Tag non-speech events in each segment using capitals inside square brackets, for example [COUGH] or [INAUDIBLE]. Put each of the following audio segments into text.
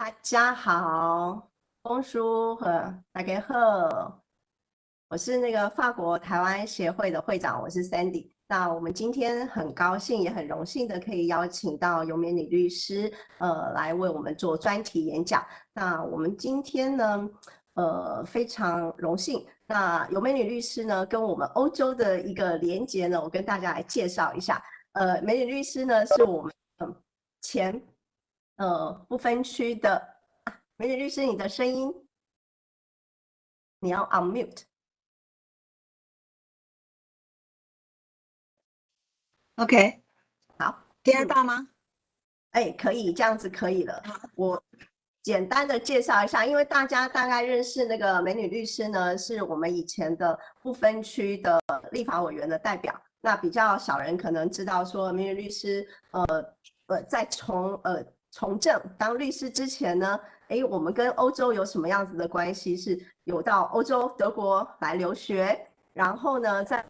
大家好，风叔和大家好，我是那个法国台湾协会的会长，我是 Sandy。那我们今天很高兴也很荣幸的可以邀请到尤美女律师，呃，来为我们做专题演讲。那我们今天呢，呃，非常荣幸。那尤美女律师呢，跟我们欧洲的一个连结呢，我跟大家来介绍一下。呃，美女律师呢，是我们前。呃，不分区的，啊，美女律师，你的声音你要 unmute。OK，好，听得到吗？哎，可以，这样子可以了。我简单的介绍一下，因为大家大概认识那个美女律师呢，是我们以前的不分区的立法委员的代表。那比较少人可能知道说，美女律师，呃呃，在从呃。从政当律师之前呢，诶，我们跟欧洲有什么样子的关系？是有到欧洲德国来留学，然后呢，在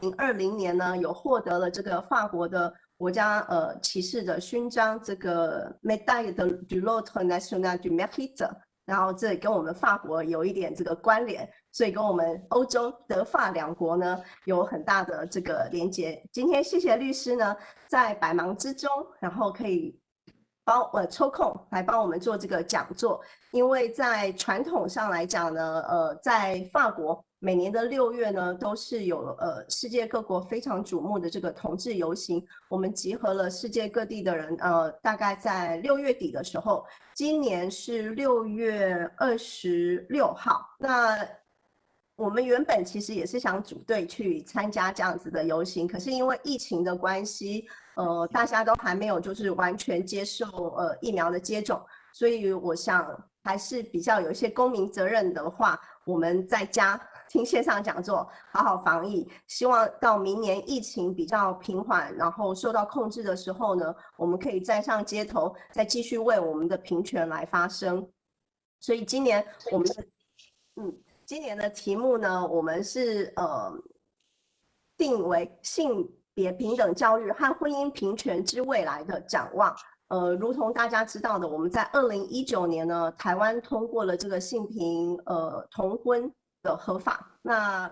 零二零年呢，有获得了这个法国的国家呃骑士的勋章，这个 medaille de l'Ordre national du mérite，然后这跟我们法国有一点这个关联，所以跟我们欧洲德法两国呢有很大的这个连接。今天谢谢律师呢，在百忙之中，然后可以。帮呃抽空来帮我们做这个讲座，因为在传统上来讲呢，呃，在法国每年的六月呢，都是有呃世界各国非常瞩目的这个同志游行，我们集合了世界各地的人，呃，大概在六月底的时候，今年是六月二十六号，那我们原本其实也是想组队去参加这样子的游行，可是因为疫情的关系。呃，大家都还没有就是完全接受呃疫苗的接种，所以我想还是比较有一些公民责任的话，我们在家听线上讲座，好好防疫。希望到明年疫情比较平缓，然后受到控制的时候呢，我们可以再上街头，再继续为我们的平权来发声。所以今年我们的嗯，今年的题目呢，我们是呃定为性。也平等教育和婚姻平权之未来的展望。呃，如同大家知道的，我们在二零一九年呢，台湾通过了这个性平呃同婚的合法。那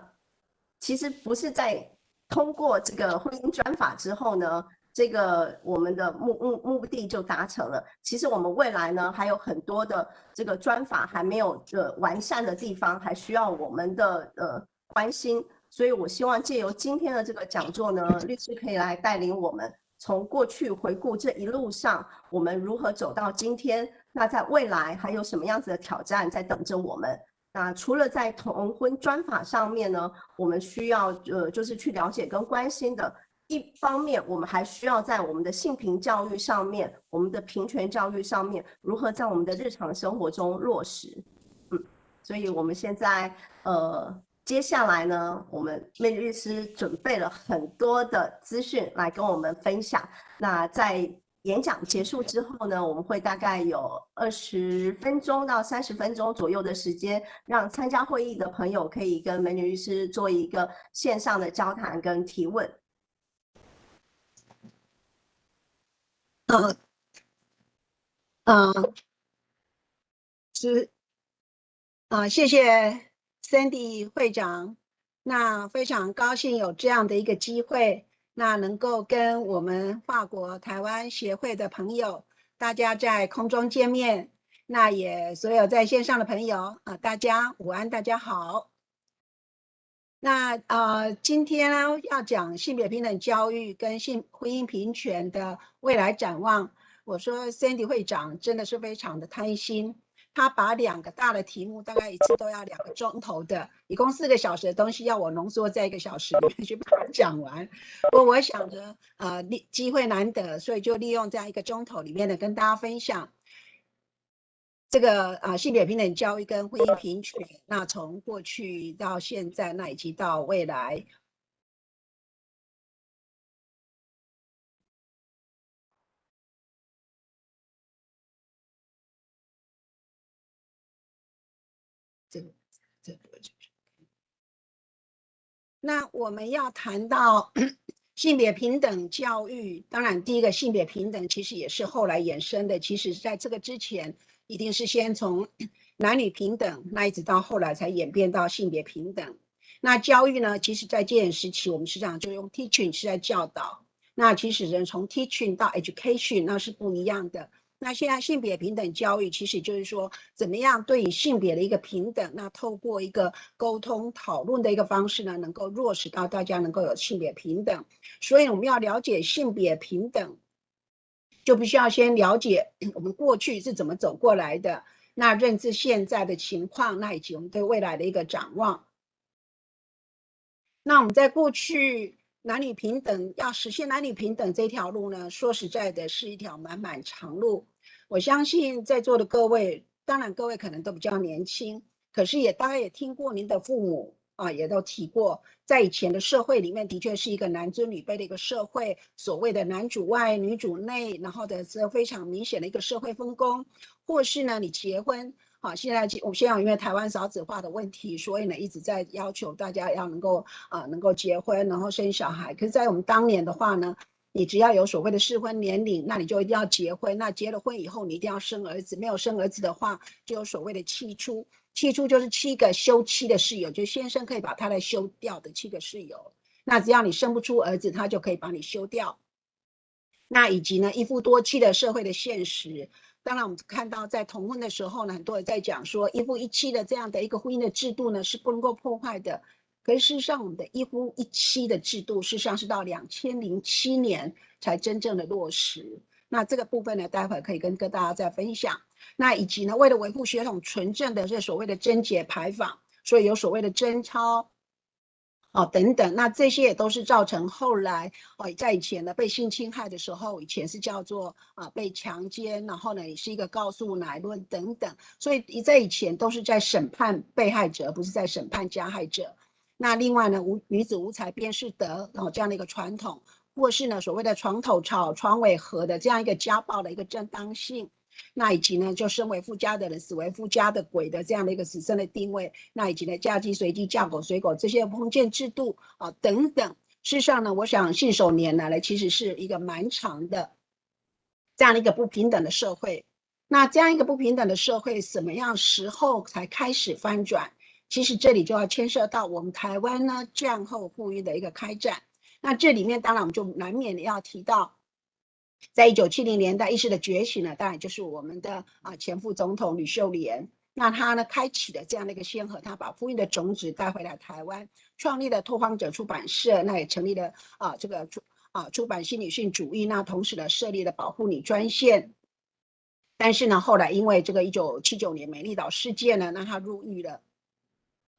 其实不是在通过这个婚姻专法之后呢，这个我们的目目目的就达成了。其实我们未来呢，还有很多的这个专法还没有呃完善的地方，还需要我们的呃关心。所以，我希望借由今天的这个讲座呢，律师可以来带领我们从过去回顾这一路上我们如何走到今天。那在未来还有什么样子的挑战在等着我们？那除了在同婚专法上面呢，我们需要呃就是去了解跟关心的。一方面，我们还需要在我们的性平教育上面，我们的平权教育上面，如何在我们的日常生活中落实。嗯，所以我们现在呃。接下来呢，我们美女律师准备了很多的资讯来跟我们分享。那在演讲结束之后呢，我们会大概有二十分钟到三十分钟左右的时间，让参加会议的朋友可以跟美女律师做一个线上的交谈跟提问。嗯嗯，是啊，谢谢。Sandy 会长，那非常高兴有这样的一个机会，那能够跟我们法国台湾协会的朋友，大家在空中见面。那也所有在线上的朋友啊，大家午安，大家好。那呃，今天呢要讲性别平等教育跟性婚姻平权的未来展望。我说 Sandy 会长真的是非常的贪心。他把两个大的题目，大概一次都要两个钟头的，一共四个小时的东西，要我浓缩在一个小时里面去把它讲完。我我想着，呃，机会难得，所以就利用这样一个钟头里面的跟大家分享这个啊、性别平等教育跟婚姻平权。那从过去到现在，那以及到未来。那我们要谈到 [CLEARS THROAT] 性别平等教育，当然第一个性别平等其实也是后来衍生的。其实在这个之前，一定是先从 [CLEARS THROAT] 男女平等，那一直到后来才演变到性别平等。那教育呢，其实在戒严时期，我们实际上就用 teaching 是在教导。那其实人从 teaching 到 education 那是不一样的。那现在性别平等教育，其实就是说，怎么样对于性别的一个平等，那透过一个沟通讨论的一个方式呢，能够落实到大家能够有性别平等。所以我们要了解性别平等，就必须要先了解我们过去是怎么走过来的，那认知现在的情况，那以及我们对未来的一个展望。那我们在过去。男女平等，要实现男女平等这条路呢，说实在的，是一条漫漫长路。我相信在座的各位，当然各位可能都比较年轻，可是也大概也听过您的父母啊，也都提过，在以前的社会里面，的确是一个男尊女卑的一个社会，所谓的男主外女主内，然后的这非常明显的一个社会分工，或是呢，你结婚。好，现在我现在因为台湾少子化的问题，所以呢一直在要求大家要能够啊、能够结婚，然后生小孩。可是，在我们当年的话呢，你只要有所谓的适婚年龄，那你就一定要结婚。那结了婚以后，你一定要生儿子。没有生儿子的话，就有所谓的妻出。妻出就是七个休妻的室友，就先生可以把他来休掉的七个室友。那只要你生不出儿子，他就可以把你休掉。那以及呢，一夫多妻的社会的现实。当然，我们看到在同婚的时候呢，很多人在讲说一夫一妻的这样的一个婚姻的制度呢是不能够破坏的。可是事实上，我们的一夫一妻的制度事实上是到两千零七年才真正的落实。那这个部分呢，待会可以跟跟大家再分享。那以及呢，为了维护血统纯正的这所谓的贞节牌坊，所以有所谓的贞操。哦，等等，那这些也都是造成后来哦，在以前呢被性侵害的时候，以前是叫做啊被强奸，然后呢也是一个告诉乃论等等，所以在以前都是在审判被害者，不是在审判加害者。那另外呢，无女子无才便是德，然后这样的一个传统，或是呢所谓的床头吵，床尾和的这样一个家暴的一个正当性。那以及呢，就生为夫家的人，死为夫家的鬼的这样的一个死生的定位，那以及呢，嫁鸡随鸡，嫁狗随狗这些封建制度啊等等。事实上呢，我想信手拈来呢，其实是一个蛮长的这样的一个不平等的社会。那这样一个不平等的社会，什么样时候才开始翻转？其实这里就要牵涉到我们台湾呢战后妇运的一个开展。那这里面当然我们就难免要提到。在一九七零年代，意识的觉醒呢，当然就是我们的啊前副总统吕秀莲。那他呢，开启了这样的一个先河，他把妇运的种子带回来台湾，创立了拓荒者出版社，那也成立了啊这个出啊出版新女性主义。那同时呢，设立了保护女专线。但是呢，后来因为这个一九七九年美丽岛事件呢，那他入狱了。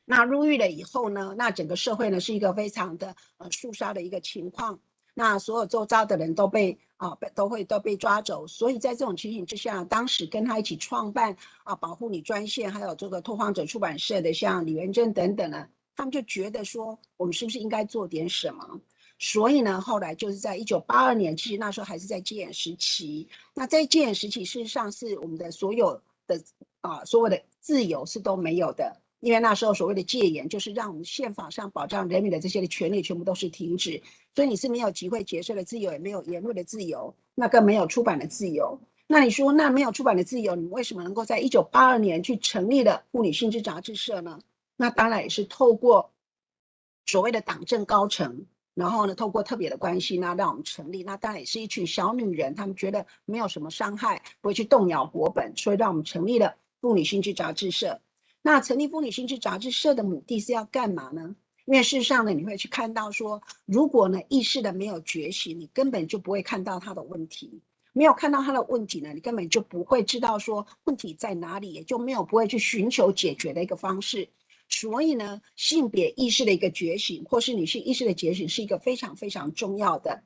那入狱了以后呢，那整个社会呢是一个非常的呃肃杀的一个情况。那所有周遭的人都被啊被都会都被抓走，所以在这种情形之下，当时跟他一起创办啊保护你专线，还有这个拓荒者出版社的像李元珍等等呢，他们就觉得说，我们是不是应该做点什么？所以呢，后来就是在一九八二年，其实那时候还是在戒严时期。那在戒严时期，事实上是我们的所有的啊所有的自由是都没有的。因为那时候所谓的戒严，就是让我们宪法上保障人民的这些的权利全部都是停止，所以你是没有集会结社的自由，也没有言论的自由，那更没有出版的自由。那你说，那没有出版的自由，你为什么能够在一九八二年去成立了妇女性质杂志社呢？那当然也是透过所谓的党政高层，然后呢，透过特别的关系，那让我们成立。那当然也是一群小女人，她们觉得没有什么伤害，不会去动摇国本，所以让我们成立了妇女性质杂志社。那成立妇女新知杂志社的目的是要干嘛呢？因为事实上呢，你会去看到说，如果呢意识的没有觉醒，你根本就不会看到他的问题。没有看到他的问题呢，你根本就不会知道说问题在哪里，也就没有不会去寻求解决的一个方式。所以呢，性别意识的一个觉醒，或是女性意识的觉醒，是一个非常非常重要的。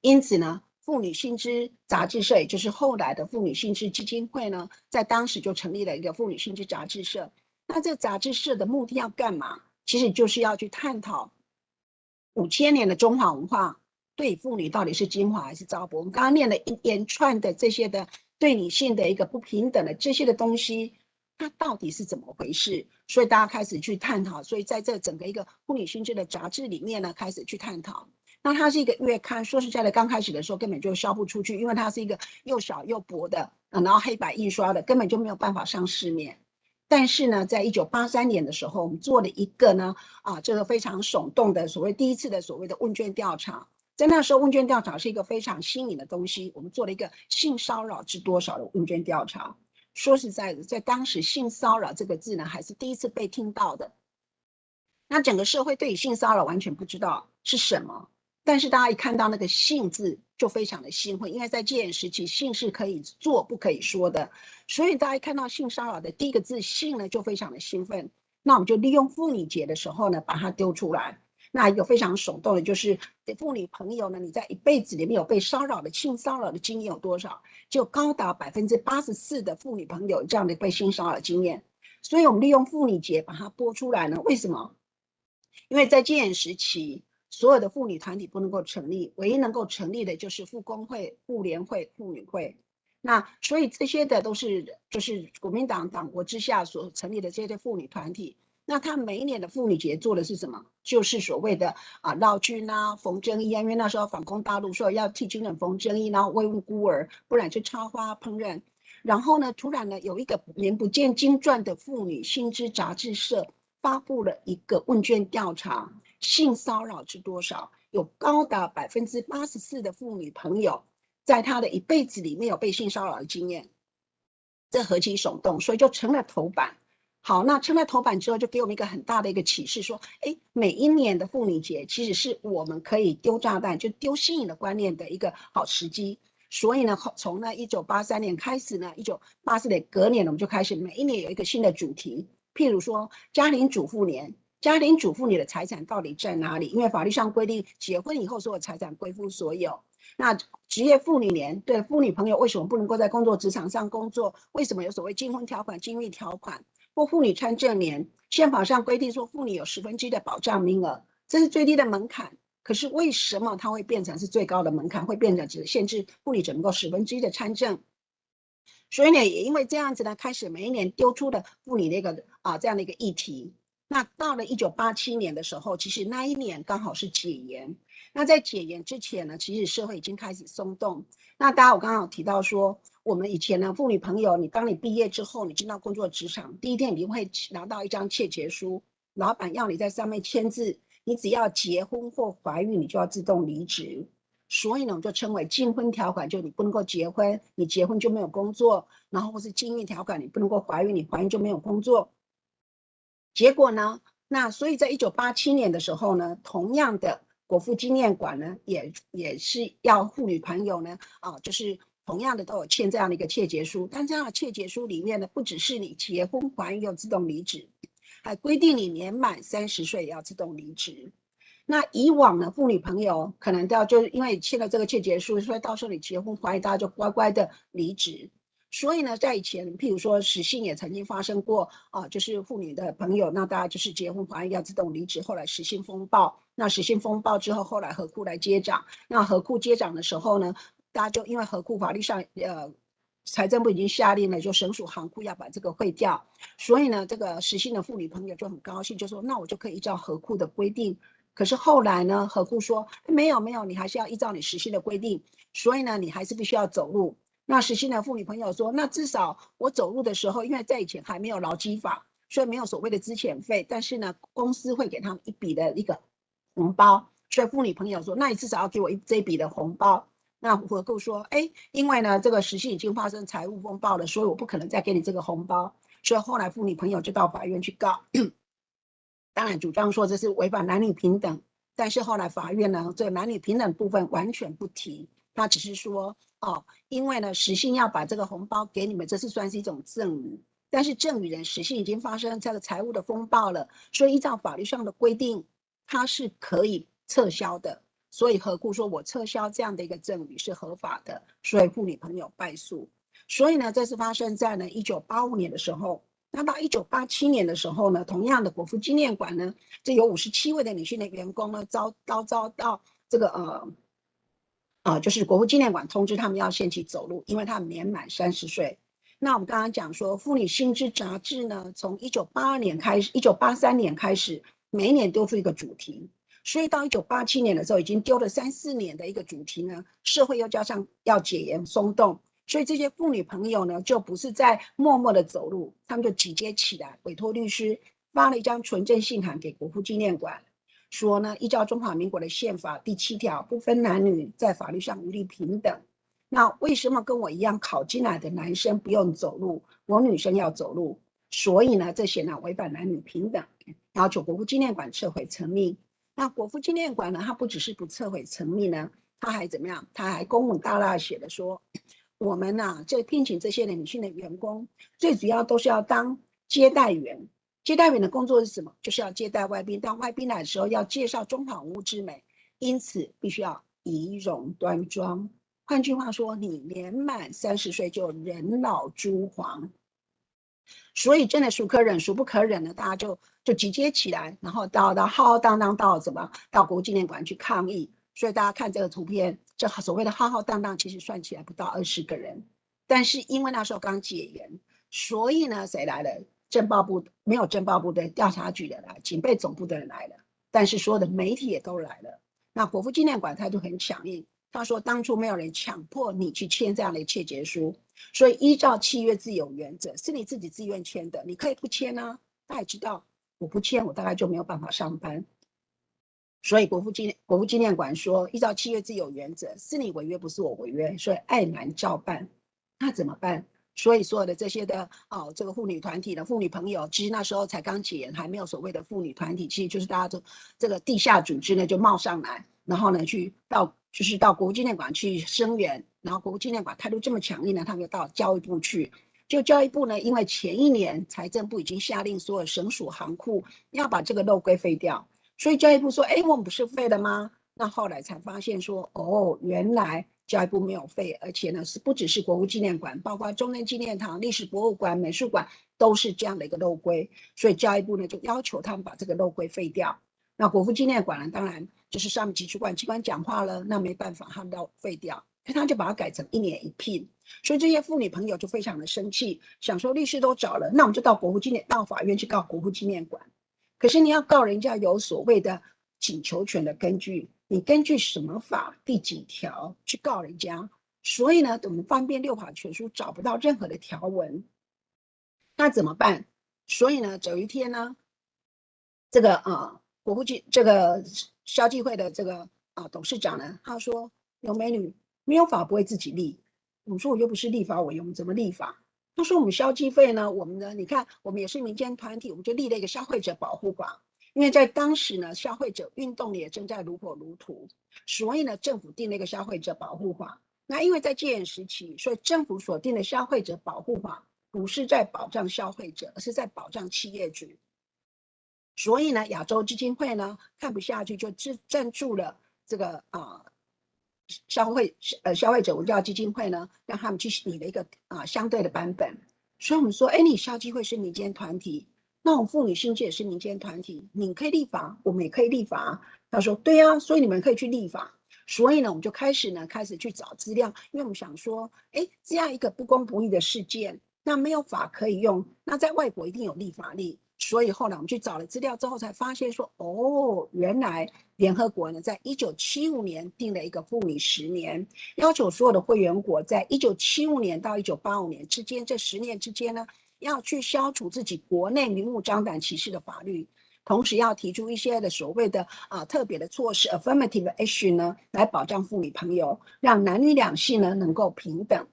因此呢。妇女新知杂志社，也就是后来的妇女新知基金会呢，在当时就成立了一个妇女新知杂志社。那这杂志社的目的要干嘛？其实就是要去探讨五千年的中华文化对妇女到底是精华还是糟粕。我们刚刚念了一连串的这些的对女性的一个不平等的这些的东西，它到底是怎么回事？所以大家开始去探讨。所以在这整个一个妇女新知的杂志里面呢，开始去探讨。那它是一个月刊，说实在的，刚开始的时候根本就销不出去，因为它是一个又小又薄的，然后黑白印刷的，根本就没有办法上市面。但是呢，在一九八三年的时候，我们做了一个呢，啊，这个非常耸动的所谓第一次的所谓的问卷调查。在那时候，问卷调查是一个非常新颖的东西。我们做了一个性骚扰知多少的问卷调查。说实在的，在当时，性骚扰这个字呢，还是第一次被听到的。那整个社会对于性骚扰完全不知道是什么，但是大家一看到那个“性”字，就非常的兴奋，因为在戒严时期，性是可以做不可以说的，所以大家一看到性骚扰的第一个字“性”呢，就非常的兴奋。那我们就利用妇女节的时候呢，把它丢出来。那一个非常耸动的，就是妇女朋友呢，你在一辈子里面有被骚扰的性骚扰的经验有多少？就高达百分之八十四的妇女朋友这样的被性骚扰经验。所以我们利用妇女节把它播出来呢？为什么？因为在戒严时期，所有的妇女团体不能够成立，唯一能够成立的就是妇工会、妇联会、妇女会。那所以这些的都是就是国民党党国之下所成立的这些妇女团体。那他每一年的妇女节做的是什么？就是所谓的啊劳军啊缝针衣啊，因为那时候反攻大陆，说要替军人缝针衣，然后慰问孤儿，不然就插花烹饪。然后呢，突然呢，有一个名不见经传的妇女新知杂志社发布了一个问卷调查：性骚扰是多少？有高达百分之八十四的妇女朋友，在她的一辈子里面有被性骚扰的经验。这何其耸动，所以就成了头版。好，那成了头版之后，就给我们一个很大的一个启示，说，哎，每一年的妇女节其实是我们可以丢炸弹，就丢性的观念的一个好时机。所以呢，从那一九八三年开始呢，一九八四年隔年，我们就开始每一年有一个新的主题，譬如说家庭主妇年，家庭主妇你的财产到底在哪里？因为法律上规定，结婚以后所有财产归夫所有。那职业妇女年，对妇女朋友为什么不能够在工作职场上工作？为什么有所谓禁婚条款、禁育条款？或妇女参政年，宪法上规定说妇女有十分之一的保障名额，这是最低的门槛。可是为什么它会变成是最高的门槛？会变成只限制妇女只能够十分之一的参政？所以呢，也因为这样子呢，开始每一年丢出的妇女那个啊这样的一个议题。那到了一九八七年的时候，其实那一年刚好是解严。那在解严之前呢，其实社会已经开始松动。那大家我刚刚有提到说。我们以前呢，妇女朋友，你当你毕业之后，你进到工作职场，第一天你会拿到一张切结书，老板要你在上面签字，你只要结婚或怀孕，你就要自动离职。所以呢，我们就称为禁婚条款，就你不能够结婚，你结婚就没有工作；然后或是禁孕条款，你不能够怀孕，你怀孕就没有工作。结果呢，那所以在一九八七年的时候呢，同样的国父纪念馆呢，也也是要妇女朋友呢，啊，就是。同样的都有签这样的一个切结书，但这样的切结书里面呢，不只是你结婚怀孕要自动离职，还规定你年满三十岁也要自动离职。那以往呢，妇女朋友可能都要就是因为签了这个切结书，所以到时候你结婚怀孕，大家就乖乖的离职。所以呢，在以前，譬如说实性也曾经发生过啊，就是妇女的朋友，那大家就是结婚怀孕要自动离职。后来实性风暴，那实性风暴之后，后来何库来接掌。那何库接掌的时候呢，大家就因为何库法律上，呃，财政部已经下令了，就省属行库要把这个废掉，所以呢，这个实性的妇女朋友就很高兴，就说那我就可以依照合库的规定。可是后来呢，合库说没有没有，你还是要依照你实性的规定，所以呢，你还是必须要走路。那实性的妇女朋友说，那至少我走路的时候，因为在以前还没有劳基法，所以没有所谓的资遣费，但是呢，公司会给他们一笔的一个红包，所以妇女朋友说，那你至少要给我一这笔的红包。那合库说，哎，因为呢，这个实性已经发生财务风暴了，所以我不可能再给你这个红包。所以后来妇女朋友就到法院去告，当然主张说这是违反男女平等。但是后来法院呢，这个男女平等部分完全不提，他只是说，哦，因为呢，实性要把这个红包给你们，这是算是一种赠与。但是赠与人实性已经发生这个财务的风暴了，所以依照法律上的规定，它是可以撤销的。所以何故说，我撤销这样的一个赠与是合法的，所以妇女朋友败诉。所以呢，这是发生在呢一九八五年的时候。那到一九八七年的时候呢，同样的国父纪念馆呢，这有五十七位的女性的员工呢，遭遭遭到这个呃，啊，就是国父纪念馆通知他们要限期走路，因为他们年满三十岁。那我们刚刚讲说，妇女新知杂志呢，从一九八二年开始，一九八三年开始，每一年丢出一个主题。所以到一九八七年的时候，已经丢了三四年的一个主题呢，社会又加上要解严松动，所以这些妇女朋友呢，就不是在默默的走路，他们就集结起来，委托律师发了一张存证信函给国父纪念馆，说呢，依照中华民国的宪法第七条，不分男女，在法律上一律平等。那为什么跟我一样考进来的男生不用走路，我女生要走路？所以呢，这些呢违反男女平等，要求国父纪念馆撤回成立。那国父纪念馆呢，它不只是不撤回成立呢，它还怎么样？它还公文大大写的说，我们呐、啊，这聘请这些女性的员工，最主要都是要当接待员。接待员的工作是什么？就是要接待外宾。当外宾来的时候，要介绍中华文物之美，因此必须要仪容端庄。换句话说，你年满三十岁就人老珠黄，所以真的孰可忍孰不可忍呢？大家就就集结起来，然后到到浩浩荡荡到怎么到国父纪念馆去抗议。所以大家看这个图片，这所谓的浩浩荡荡，其实算起来不到二十个人。但是因为那时候刚解严，所以呢，谁来了？政报部没有政报部的调查局的来，警备总部的人来了，但是所有的媒体也都来了。那国父纪念馆态度很强硬。他说：“当初没有人强迫你去签这样的切结书，所以依照契约自由原则，是你自己自愿签的，你可以不签啊。他也知道我不签，我大概就没有办法上班。所以国父纪念国父纪念馆说，依照契约自由原则，是你违约，不是我违约，所以爱难照办。那怎么办？所以所有的这些的哦，这个妇女团体的妇女朋友，其实那时候才刚解严，还没有所谓的妇女团体，其实就是大家都这个地下组织呢就冒上来。”然后呢，去到就是到国父纪念馆去声援，然后国父纪念馆态度这么强硬呢，他们就到教育部去。就教育部呢，因为前一年财政部已经下令所有省属行库要把这个肉龟废掉，所以教育部说：“哎，我们不是废了吗？”那后来才发现说：“哦，原来教育部没有废，而且呢是不只是国父纪念馆，包括中正纪念堂、历史博物馆、美术馆都是这样的一个漏规，所以教育部呢就要求他们把这个漏规废掉。那国父纪念馆呢，当然。就是上面级主管机关讲话了，那没办法，他们要废掉，所以他就把它改成一年一聘。所以这些妇女朋友就非常的生气，想说律师都找了，那我们就到国父纪念到法院去告国父纪念馆。可是你要告人家有所谓的请求权的根据，你根据什么法第几条去告人家？所以呢，我们翻遍六法全书找不到任何的条文，那怎么办？所以呢，有一天呢，这个啊，国父纪这个。消基会的这个啊董事长呢，他说：“有美女，没有法不会自己立。”我们说：“我又不是立法委员，我们怎么立法？”他说：“我们消基会呢，我们呢，你看，我们也是民间团体，我们就立了一个消费者保护法。因为在当时呢，消费者运动也正在如火如荼，所以呢，政府定了一个消费者保护法。那因为在戒严时期，所以政府所定的消费者保护法不是在保障消费者，而是在保障企业主。”所以呢，亚洲基金会呢看不下去，就支赞助了这个啊、消费呃消费者文教基金会呢，让他们去拟了一个啊、相对的版本。所以我们说，哎，你消基会是民间团体，那我们妇女新界也是民间团体，你可以立法，我们也可以立法。他说，对啊，所以你们可以去立法。所以呢，我们就开始呢开始去找资料，因为我们想说，哎，这样一个不公不义的事件，那没有法可以用，那在外国一定有立法力。所以后来我们去找了资料之后，才发现说，哦，原来联合国呢，在一九七五年定了一个妇女十年，要求所有的会员国在一九七五年到一九八五年之间这十年之间呢，要去消除自己国内明目张胆歧视的法律，同时要提出一些的所谓的啊特别的措施 （affirmative action） 呢，来保障妇女朋友，让男女两性呢能够平等。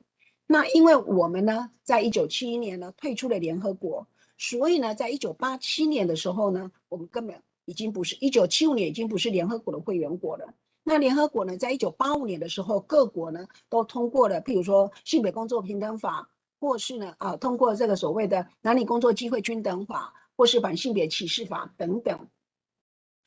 那因为我们呢，在一九七一年呢退出了联合国。所以呢，在一九八七年的时候呢，我们根本已经不是一九七五年已经不是联合国的会员国了。那联合国呢，在一九八五年的时候，各国呢都通过了，譬如说性别工作平等法，或是呢啊通过这个所谓的男女工作机会均等法，或是反性别歧视法等等。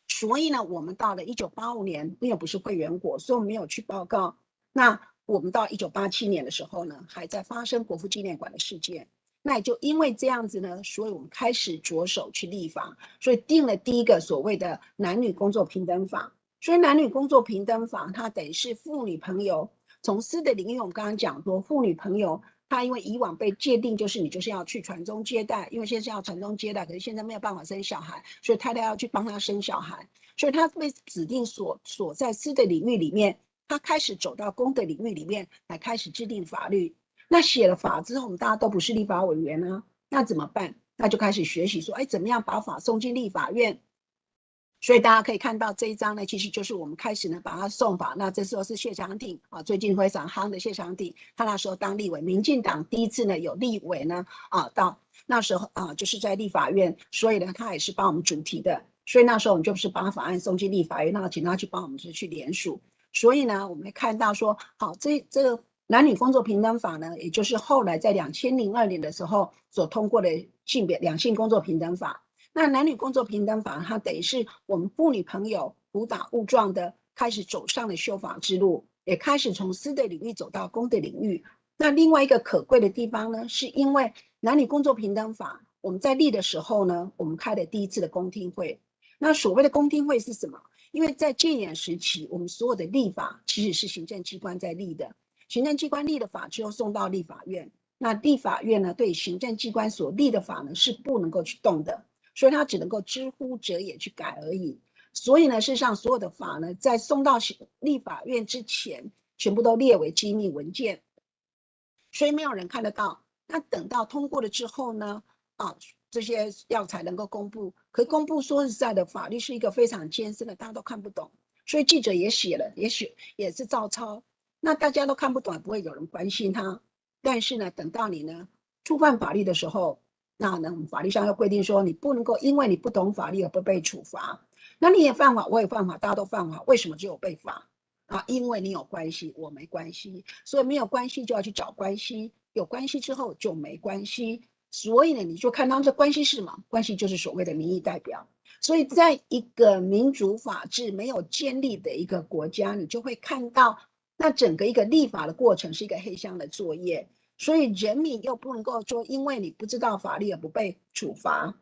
所以呢，我们到了一九八五年，因为不是会员国，所以我们没有去报告。那我们到一九八七年的时候呢，还在发生国父纪念馆的事件。那也就因为这样子呢，所以我们开始着手去立法，所以定了第一个所谓的男女工作平等法。所以男女工作平等法，它等于是妇女朋友从私的领域，我们刚刚讲说，妇女朋友他因为以往被界定就是你就是要去传宗接代，因为现在要传宗接代，可是现在没有办法生小孩，所以太太要去帮他生小孩，所以他被指定所所在私的领域里面，他开始走到公的领域里面来开始制定法律。那写了法之后，我们大家都不是立法委员啊，那怎么办？那就开始学习说，哎，怎么样把法送进立法院？所以大家可以看到这一章呢，其实就是我们开始呢把它送法。那这时候是谢长廷啊，最近非常夯的谢长廷，他那时候当立委，民进党第一次呢有立委呢啊到那时候啊就是在立法院，所以呢他也是帮我们主题的。所以那时候我们就是把法案送进立法院，那请他去帮我们去去联署。所以呢，我们看到说，好，这这个男女工作平等法呢，也就是后来在两千零二年的时候所通过的性别两性工作平等法。那男女工作平等法，它等于是我们妇女朋友误打误撞的开始走上了修法之路，也开始从私的领域走到公的领域。那另外一个可贵的地方呢，是因为男女工作平等法，我们在立的时候呢，我们开了第一次的公听会。那所谓的公听会是什么？因为在戒严时期，我们所有的立法其实是行政机关在立的，行政机关立的法之后送到立法院，那立法院呢，对行政机关所立的法呢，是不能够去动的。所以他只能够知乎者也去改而已。所以呢，事实上所有的法呢，在送到立法院之前，全部都列为机密文件，所以没有人看得到。那等到通过了之后呢，啊，这些药材能够公布。可公布说实在的，法律是一个非常艰深的，大家都看不懂。所以记者也写了，也许也是照抄。那大家都看不懂，不会有人关心他。但是呢，等到你呢触犯法律的时候，那呢，我们法律上要规定说，你不能够因为你不懂法律而不被处罚。那你也犯法，我也犯法，大家都犯法，为什么只有被罚啊？因为你有关系，我没关系，所以没有关系就要去找关系，有关系之后就没关系。所以呢，你就看到这关系是什么？关系就是所谓的民意代表。所以在一个民主法治没有建立的一个国家，你就会看到，那整个一个立法的过程是一个黑箱的作业。所以人民又不能够说，因为你不知道法律而不被处罚，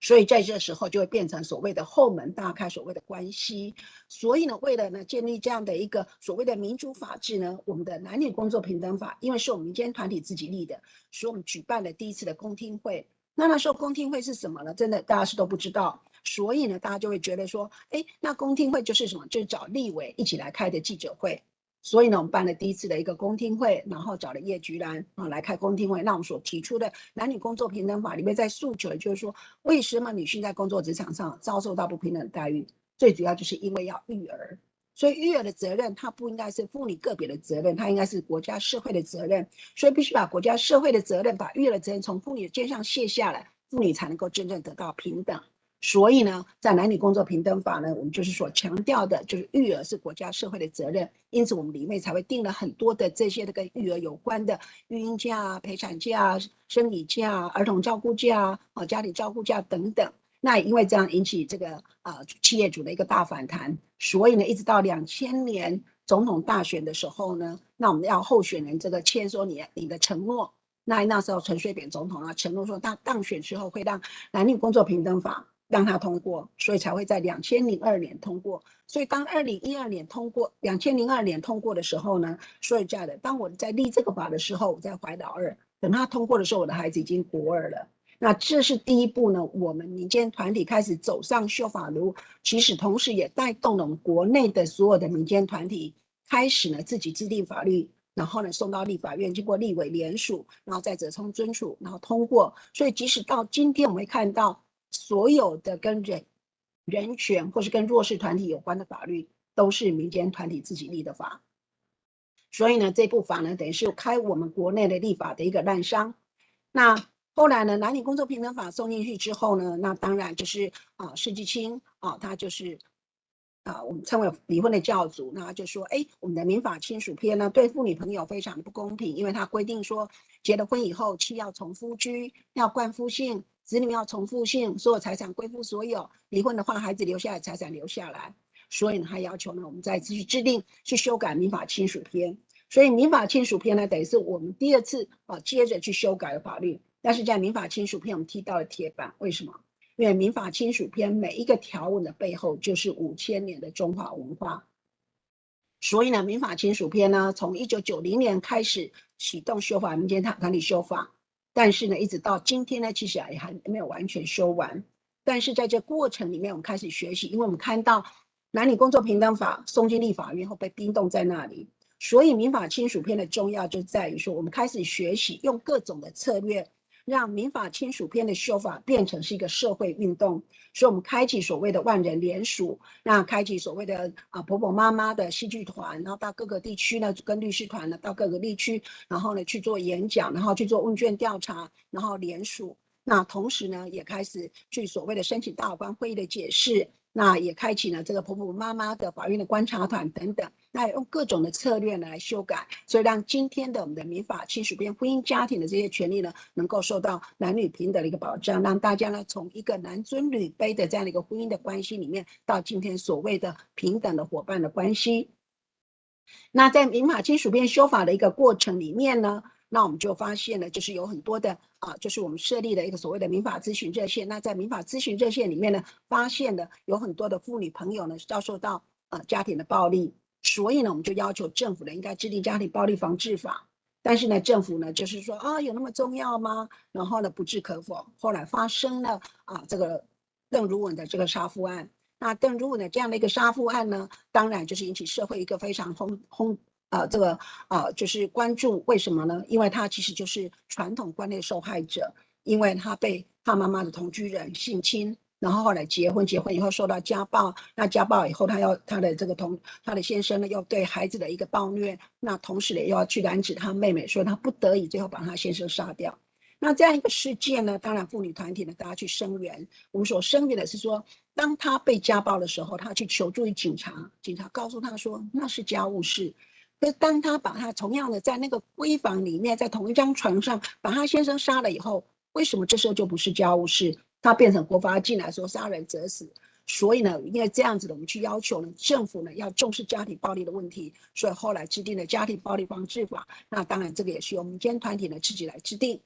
所以在这时候就会变成所谓的后门大开，所谓的关系。所以呢，为了呢建立这样的一个所谓的民主法治呢，我们的男女工作平等法，因为是我们民间团体自己立的，所以我们举办了第一次的公听会。那那时候公听会是什么呢？真的大家是都不知道，所以呢，大家就会觉得说，哎，那公听会就是什么？就是找立委一起来开的记者会。所以呢，我们办了第一次的一个公听会，然后找了叶菊兰啊来开公听会。那我们所提出的男女工作平等法里面在诉求，就是说，为什么女性在工作职场上遭受到不平等的待遇？最主要就是因为要育儿，所以育儿的责任它不应该是妇女个别的责任，它应该是国家社会的责任。所以必须把国家社会的责任，把育儿的责任从妇女的肩上卸下来，妇女才能够真正得到平等。所以呢，在男女工作平等法呢，我们就是所强调的，就是育儿是国家社会的责任，因此我们里面才会定了很多的这些的跟育儿有关的育婴假啊、陪产假啊、生理假啊、儿童照顾假啊、家里照顾假等等。那因为这样引起这个啊、企业主的一个大反弹，所以呢，一直到两千年总统大选的时候呢，那我们要候选人这个签说你你的承诺，那那时候陈水扁总统啊承诺说他当选之后会让男女工作平等法。让它通过，所以才会在两千零二年通过。所以当二零一二年通过，两千零二年通过的时候呢，所以这样的，当我在立这个法的时候，我在怀老二，等他通过的时候，我的孩子已经国二了。那这是第一步呢，我们民间团体开始走上修法路，其实同时也带动了我们国内的所有的民间团体开始呢自己制定法律，然后呢送到立法院，经过立委联署，然后再折冲遵署，然后通过。所以即使到今天，我们会看到。所有的跟人人权或是跟弱势团体有关的法律，都是民间团体自己立的法。所以呢，这部法呢，等于是开我们国内的立法的一个滥觴。那后来呢，男女工作平等法送进去之后呢，那当然就是啊，世纪青啊，他就是啊，我们称为离婚的教主，那就说，哎，我们的民法亲属篇呢，对妇女朋友非常不公平，因为他规定说，结了婚以后，妻要从夫居，要冠夫姓。子女要重复姓，所有财产归夫所有。离婚的话，孩子留下来，财产留下来。所以呢，他要求呢，我们再继续制定去修改民法亲属篇。所以民法亲属篇呢，等于是我们第二次啊，接着去修改的法律。但是在民法亲属篇，我们踢到了铁板，为什么？因为民法亲属篇每一个条文的背后，就是五千年的中华文化。所以呢，民法亲属篇呢，从一九九零年开始启动修法，民间团体修法，但是呢，一直到今天呢，其实也还没有完全修完。但是在这过程里面，我们开始学习，因为我们看到男女工作平等法送进立法院后被冰冻在那里，所以民法亲属篇的重要就在于说，我们开始学习用各种的策略。让民法亲属篇的修法变成是一个社会运动，所以我们开启所谓的万人联署，那开启所谓的啊婆婆妈妈的戏剧团，然后到各个地区呢，跟律师团呢到各个地区，然后呢去做演讲，然后去做问卷调查，然后联署，那同时呢也开始去所谓的申请大法官会议的解释。那也开启了这个婆婆妈妈的法院的观察团等等，那用各种的策略来修改，所以让今天的我们的民法亲属篇婚姻家庭的这些权利呢，能够受到男女平等的一个保障，让大家呢从一个男尊女卑的这样的一个婚姻的关系里面，到今天所谓的平等的伙伴的关系。那在民法亲属篇修法的一个过程里面呢，那我们就发现了，就是有很多的啊，就是我们设立的一个所谓的民法咨询热线。那在民法咨询热线里面呢，发现了有很多的妇女朋友呢遭受到啊家庭的暴力，所以呢，我们就要求政府呢应该制定家庭暴力防治法。但是呢，政府呢就是说啊，有那么重要吗？然后呢，不置可否。后来发生了啊这个邓如雯的这个杀夫案。那邓如雯的这样的一个杀夫案呢，当然就是引起社会一个非常轰轰。啊，这个啊，就是关注为什么呢？因为他其实就是传统观念受害者，因为他被他妈妈的同居人性侵，然后后来结婚，结婚以后受到家暴，那家暴以后他要他的这个同他的先生呢，要对孩子的一个暴虐，那同时呢又要去拦止他妹妹，所以他不得已最后把他先生杀掉。那这样一个事件呢，当然妇女团体呢，大家去声援。我们所声援的是说，当他被家暴的时候，他去求助于警察，警察告诉他说那是家务事。可是当他把他同样的在那个闺房里面，在同一张床上把他先生杀了以后，为什么这时候就不是家务事？他变成国法进来说杀人者死。所以呢，因为这样子的，我们去要求呢，政府呢要重视家庭暴力的问题，所以后来制定了家庭暴力防治法。那当然，这个也是由民间团体呢自己来制定。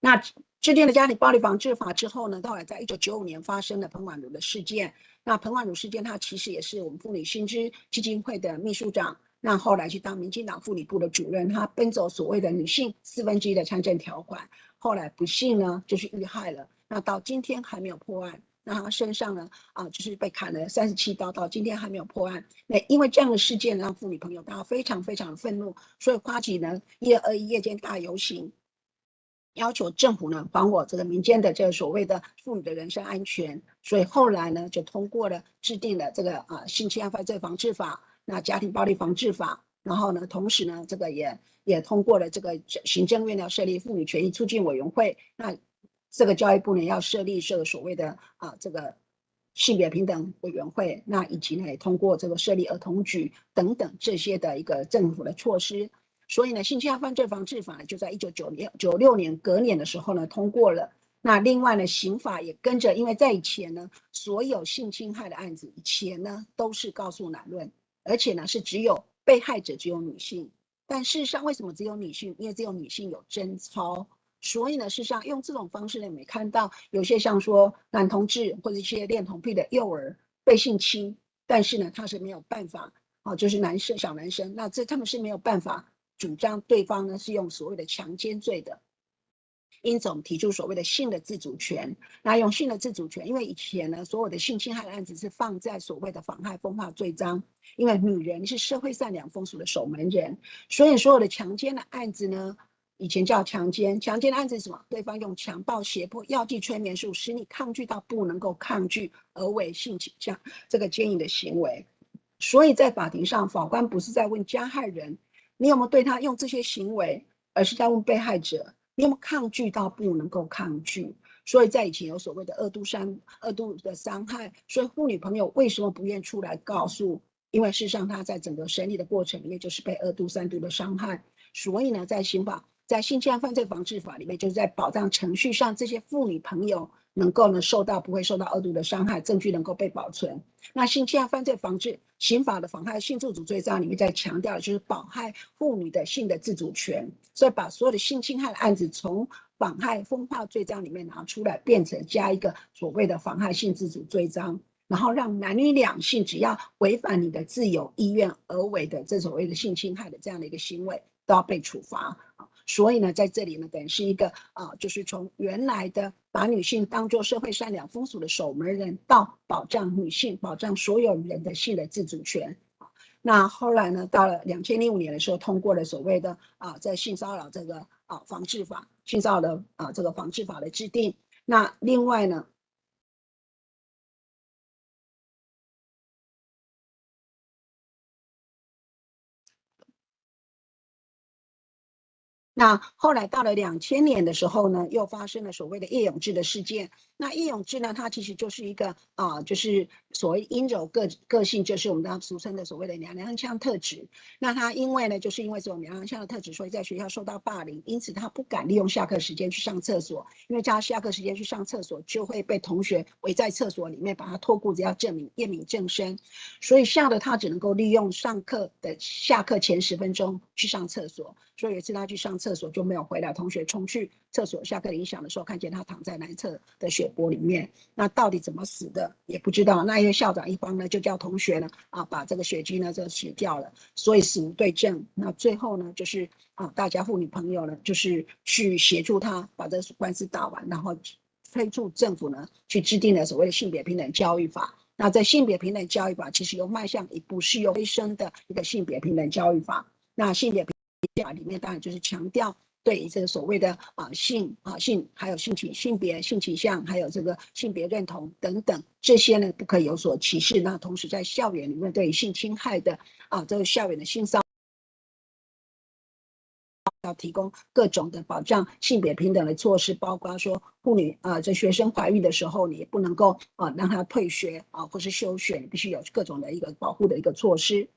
那制定了家庭暴力防治法之后呢，后来在一九九五年发生了彭婉如的事件。那彭婉如事件，他其实也是我们妇女新知基金会的秘书长。那后来去当民进党妇女部的主任，他奔走所谓的女性四分之一的参政条款，后来不幸呢就是遇害了。那到今天还没有破案，那他身上呢啊就是被砍了三十七刀，到今天还没有破案。那因为这样的事件让妇女朋友大家非常非常的愤怒，所以发起呢一二一夜间大游行，要求政府呢还我这个民间的这个所谓的妇女的人身安全。所以后来呢就通过了制定了这个啊性侵犯罪防治法。那家庭暴力防治法，然后呢，同时呢，这个也也通过了这个行政院要设立妇女权益促进委员会，那这个教育部呢要设立这个所谓的啊这个性别平等委员会，那以及呢也通过这个设立儿童局等等这些的一个政府的措施，所以呢，性侵害犯罪防治法呢就在一九九六九六年隔年的时候呢通过了。那另外呢，刑法也跟着，因为在以前呢，所有性侵害的案子以前呢都是告诉男论。而且呢，是只有被害者只有女性，但事实上为什么只有女性？因为只有女性有贞操，所以呢，事实上用这种方式呢，你看到有些像说男同志或者一些恋童癖的幼儿被性侵，但是呢，他是没有办法，哦，就是男生小男生，那这他们是没有办法主张对方呢是用所谓的强奸罪的。因此，我们提出所谓的性的自主权。那用性的自主权，因为以前呢，所有的性侵害的案子是放在所谓的妨害风化罪章，因为女人是社会善良风俗的守门人，所以所有的强奸的案子呢，以前叫强奸。强奸的案子是什么？对方用强暴、胁迫、药剂催眠术，使你抗拒到不能够抗拒，而为性倾向这个奸淫的行为。所以在法庭上，法官不是在问加害人你有没有对他用这些行为，而是在问被害者。你有没有抗拒到不能够抗拒？所以在以前有所谓的二度伤、二度的伤害。所以妇女朋友为什么不愿出来告诉？因为事实上她在整个审理的过程里面就是被二度、三度的伤害。所以呢，在刑法、在性侵害犯罪防治法里面，就是在保障程序上这些妇女朋友。能够呢受到不会受到二度的伤害，证据能够被保存。那性侵害犯罪防治刑法的妨害性自主罪章里面在强调的就是保害妇女的性的自主权，所以把所有的性侵害的案子从妨害风化罪章里面拿出来，变成加一个所谓的妨害性自主罪章。然后让男女两性只要违反你的自由意愿而为的这所谓的性侵害的这样的一个行为，都要被处罚。所以呢，在这里呢，等于是一个啊，就是从原来的把女性当做社会善良风俗的守门人，到保障女性、保障所有人的性的自主权。那后来呢，到了两千零五年的时候，通过了所谓的啊，在性骚扰这个啊防治法、性骚扰的啊这个防治法的制定。那另外呢，那后来到了两千年的时候呢，又发生了所谓的叶永志的事件。那叶永志呢，他其实就是一个啊、就是所谓阴柔个个性，就是我们刚刚俗称的所谓的娘娘腔特质。那他因为呢，就是因为这种娘娘腔的特质，所以在学校受到霸凌，因此他不敢利用下课时间去上厕所，因为叫他下课时间去上厕所，就会被同学围在厕所里面把他脱裤子要证明验明正身，所以吓得他只能够利用上课的下课前十分钟去上厕所。所以有一次他去上厕厕所就没有回来，同学冲去厕所下课铃响的时候，看见他躺在男厕的血泊里面。那到底怎么死的也不知道。那因为校长一方呢就叫同学呢啊把这个血迹呢就洗掉了，所以死无对证。那最后呢就是啊大家妇女朋友呢就是去协助他把这官司打完，然后推出政府呢去制定了所谓的性别平等教育法。那在性别平等教育法其实又迈向一步是有卫生的一个性别平等教育法。那性别平。里面当然就是强调对这个所谓的啊性啊性还有性情性别性倾向还有这个性别认同等等这些呢不可以有所歧视。那同时在校园里面对于性侵害的啊这个校园的性骚要提供各种的保障性别平等的措施，包括说妇女啊在学生怀孕的时候你也不能够啊让她退学啊或是休学，必须有各种的一个保护的一个措施。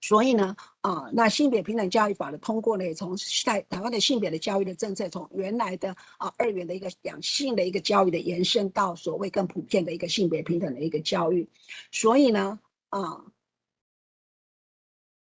所以呢，啊，那性别平等教育法的通过呢，也从在台湾的性别的教育的政策，从原来的啊二元的一个两性的一个教育的延伸，到所谓更普遍的一个性别平等的一个教育。所以呢，啊，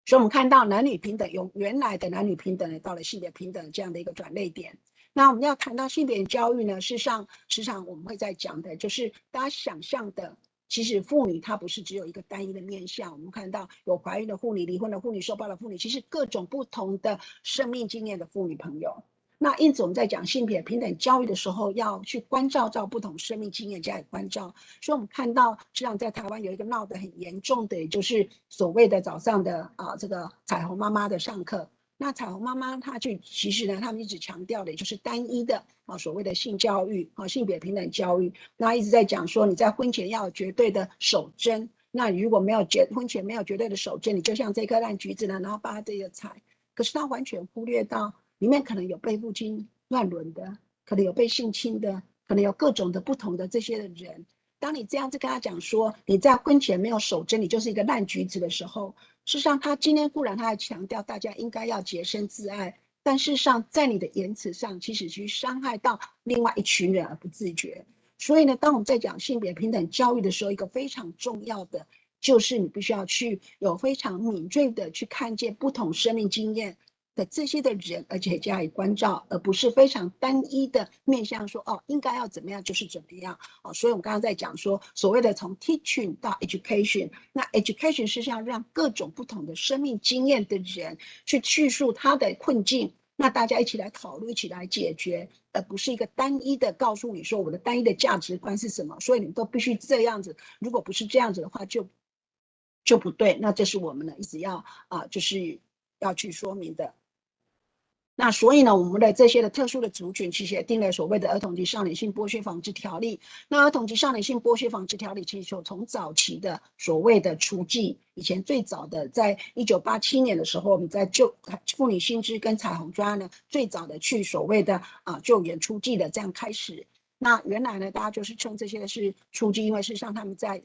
所以我们看到男女平等，由原来的男女平等呢，到了性别平等这样的一个转捩点。那我们要谈到性别教育呢，事实上，时常我们会在讲的，就是大家想象的。其实妇女她不是只有一个单一的面向，我们看到有怀孕的妇女、离婚的妇女、受暴的妇女，其实各种不同的生命经验的妇女朋友。那因此我们在讲性别平等教育的时候，要去关照到不同生命经验加以关照。所以我们看到，实际上在台湾有一个闹得很严重的，就是所谓的早上的啊这个彩虹妈妈的上课。那彩虹妈妈她就其实呢，他们一直强调的就是单一的啊，所谓的性教育啊，性别平等教育。那一直在讲说，你在婚前要有绝对的守贞。那如果没有结婚前没有绝对的守贞，你就像这颗烂橘子呢，然后把它这个采。可是他完全忽略到里面可能有被父亲乱伦的，可能有被性侵的，可能有各种的不同的这些的人。当你这样子跟他讲说，你在婚前没有守贞，你就是一个烂橘子的时候。事实上，他今天固然他还强调大家应该要洁身自爱，但事实上在你的言辞上，其实去伤害到另外一群人而不自觉。所以呢，当我们在讲性别平等教育的时候，一个非常重要的就是你必须要去有非常敏锐的去看见不同生命经验。的这些的人，而且加以关照，而不是非常单一的面向说哦，应该要怎么样就是怎么样哦。所以，我们刚刚在讲说，所谓的从 teaching 到 education，那 education 是要让各种不同的生命经验的人去叙述他的困境，那大家一起来讨论，一起来解决，而不是一个单一的告诉你说我的单一的价值观是什么，所以你都必须这样子。如果不是这样子的话，就就不对。那这是我们呢一直要啊，就是要去说明的。那所以呢，我们的这些的特殊的族群，其实也定了所谓的儿童及少年性剥削防治条例。那儿童及少年性剥削防治条例，其实就从早期的所谓的雏妓，以前最早的在一九八七年的时候，我们在救妇女新知跟彩虹专案呢，最早的去所谓的啊救援雏妓的这样开始。那原来呢，大家就是称这些是雏妓，因为事实上他们在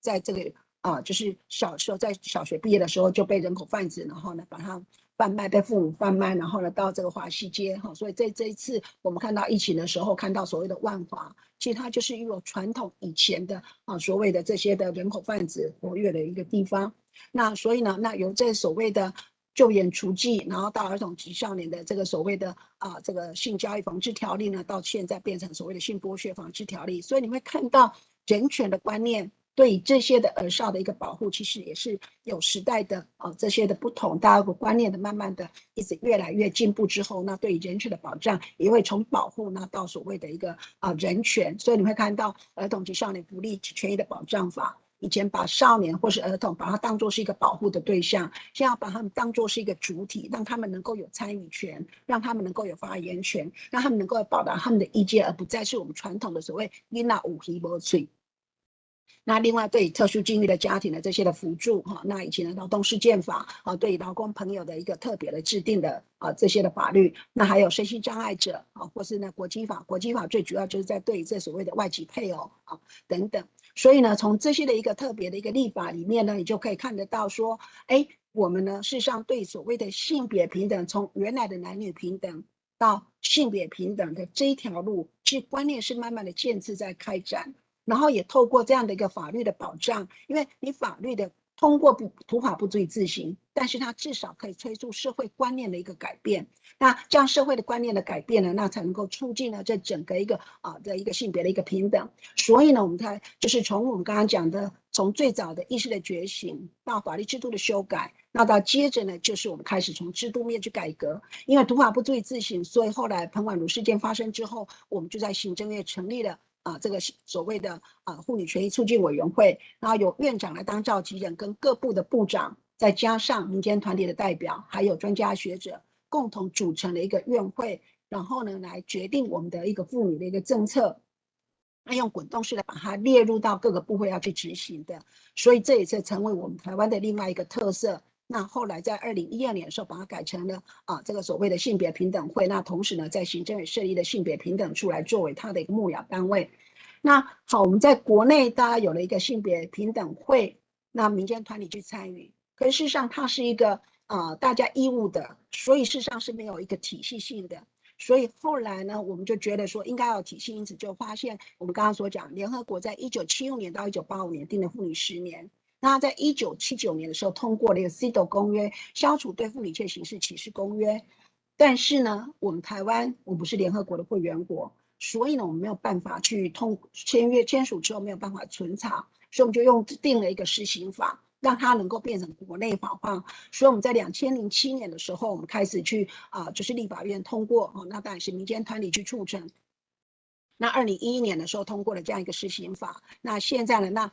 在这个啊，就是小时候在小学毕业的时候就被人口贩子，然后呢把他。贩卖被父母贩卖，然后呢到这个华西街哈，所以这这一次我们看到疫情的时候，看到所谓的万华，其实它就是一个传统以前的啊所谓的这些的人口贩子活跃的一个地方。那所以呢，那由这所谓的救援雏妓，然后到儿童及少年的这个所谓的啊这个性交易防治条例呢，到现在变成所谓的性剥削防治条例。所以你会看到人权的观念。对这些的儿少的一个保护，其实也是有时代的啊这些的不同，大家的观念的慢慢的一直越来越进步之后，那对于人权的保障也会从保护那到所谓的一个啊人权，所以你会看到儿童及少年福利及权益的保障法，以前把少年或是儿童把它当做是一个保护的对象，现在要把他们当做是一个主体，让他们能够有参与权，让他们能够有发言权，让他们能够表达他们的意见，而不再是我们传统的所谓“囡仔有耳无喙”。那另外，对特殊境遇的家庭的这些的辅助哈，那以前的劳动事件法啊，对劳工朋友的一个特别的制定的啊这些的法律，那还有身心障碍者啊，或是呢国际法，国际法最主要就是在对这所谓的外籍配偶啊等等，所以呢，从这些的一个特别的一个立法里面呢，你就可以看得到说，哎，我们呢事实上对所谓的性别平等，从原来的男女平等到性别平等的这一条路，其实观念是慢慢的渐次在开展。然后也透过这样的一个法律的保障，因为你法律的通过不土法不足以自行，但是它至少可以催促社会观念的一个改变。那这样社会的观念的改变呢，那才能够促进了这整个一个啊的一个性别的一个平等。所以呢，我们才就是从我们刚刚讲的，从最早的意识的觉醒到法律制度的修改，那到接着呢，就是我们开始从制度面去改革。因为土法不足以自行，所以后来彭婉如事件发生之后，我们就在行政院成立了。啊，这个所谓的啊妇女权益促进委员会，然后由院长来当召集人，跟各部的部长，再加上民间团体的代表，还有专家学者，共同组成了一个院会，然后呢，来决定我们的一个妇女的一个政策，那用滚动式的把它列入到各个部会要去执行的，所以这也是成为我们台湾的另外一个特色。那后来在二零一二年的时候，把它改成了啊这个所谓的性别平等会。那同时呢，在行政院设立的性别平等处来作为它的一个幕僚单位。那好，我们在国内大家有了一个性别平等会，那民间团体去参与，可是事实上它是一个啊大家义务的，所以事实上是没有一个体系性的。所以后来呢，我们就觉得说应该要体系，因此就发现我们刚刚所讲，联合国在一九七六年到一九八五年定的妇女十年。那在一九七九年的时候通过了一个 CDO 公约，消除对妇女一切形式歧视公约。但是呢，我们台湾我不是联合国的会员国，所以呢，我们没有办法去通签约签署之后没有办法存查，所以我们就用定了一个施行法，让它能够变成国内法化。所以我们在两千零七年的时候，我们开始去啊，就是立法院通过哦，那当然是民间团体去促成。那二零一一年的时候通过了这样一个施行法。那现在呢，那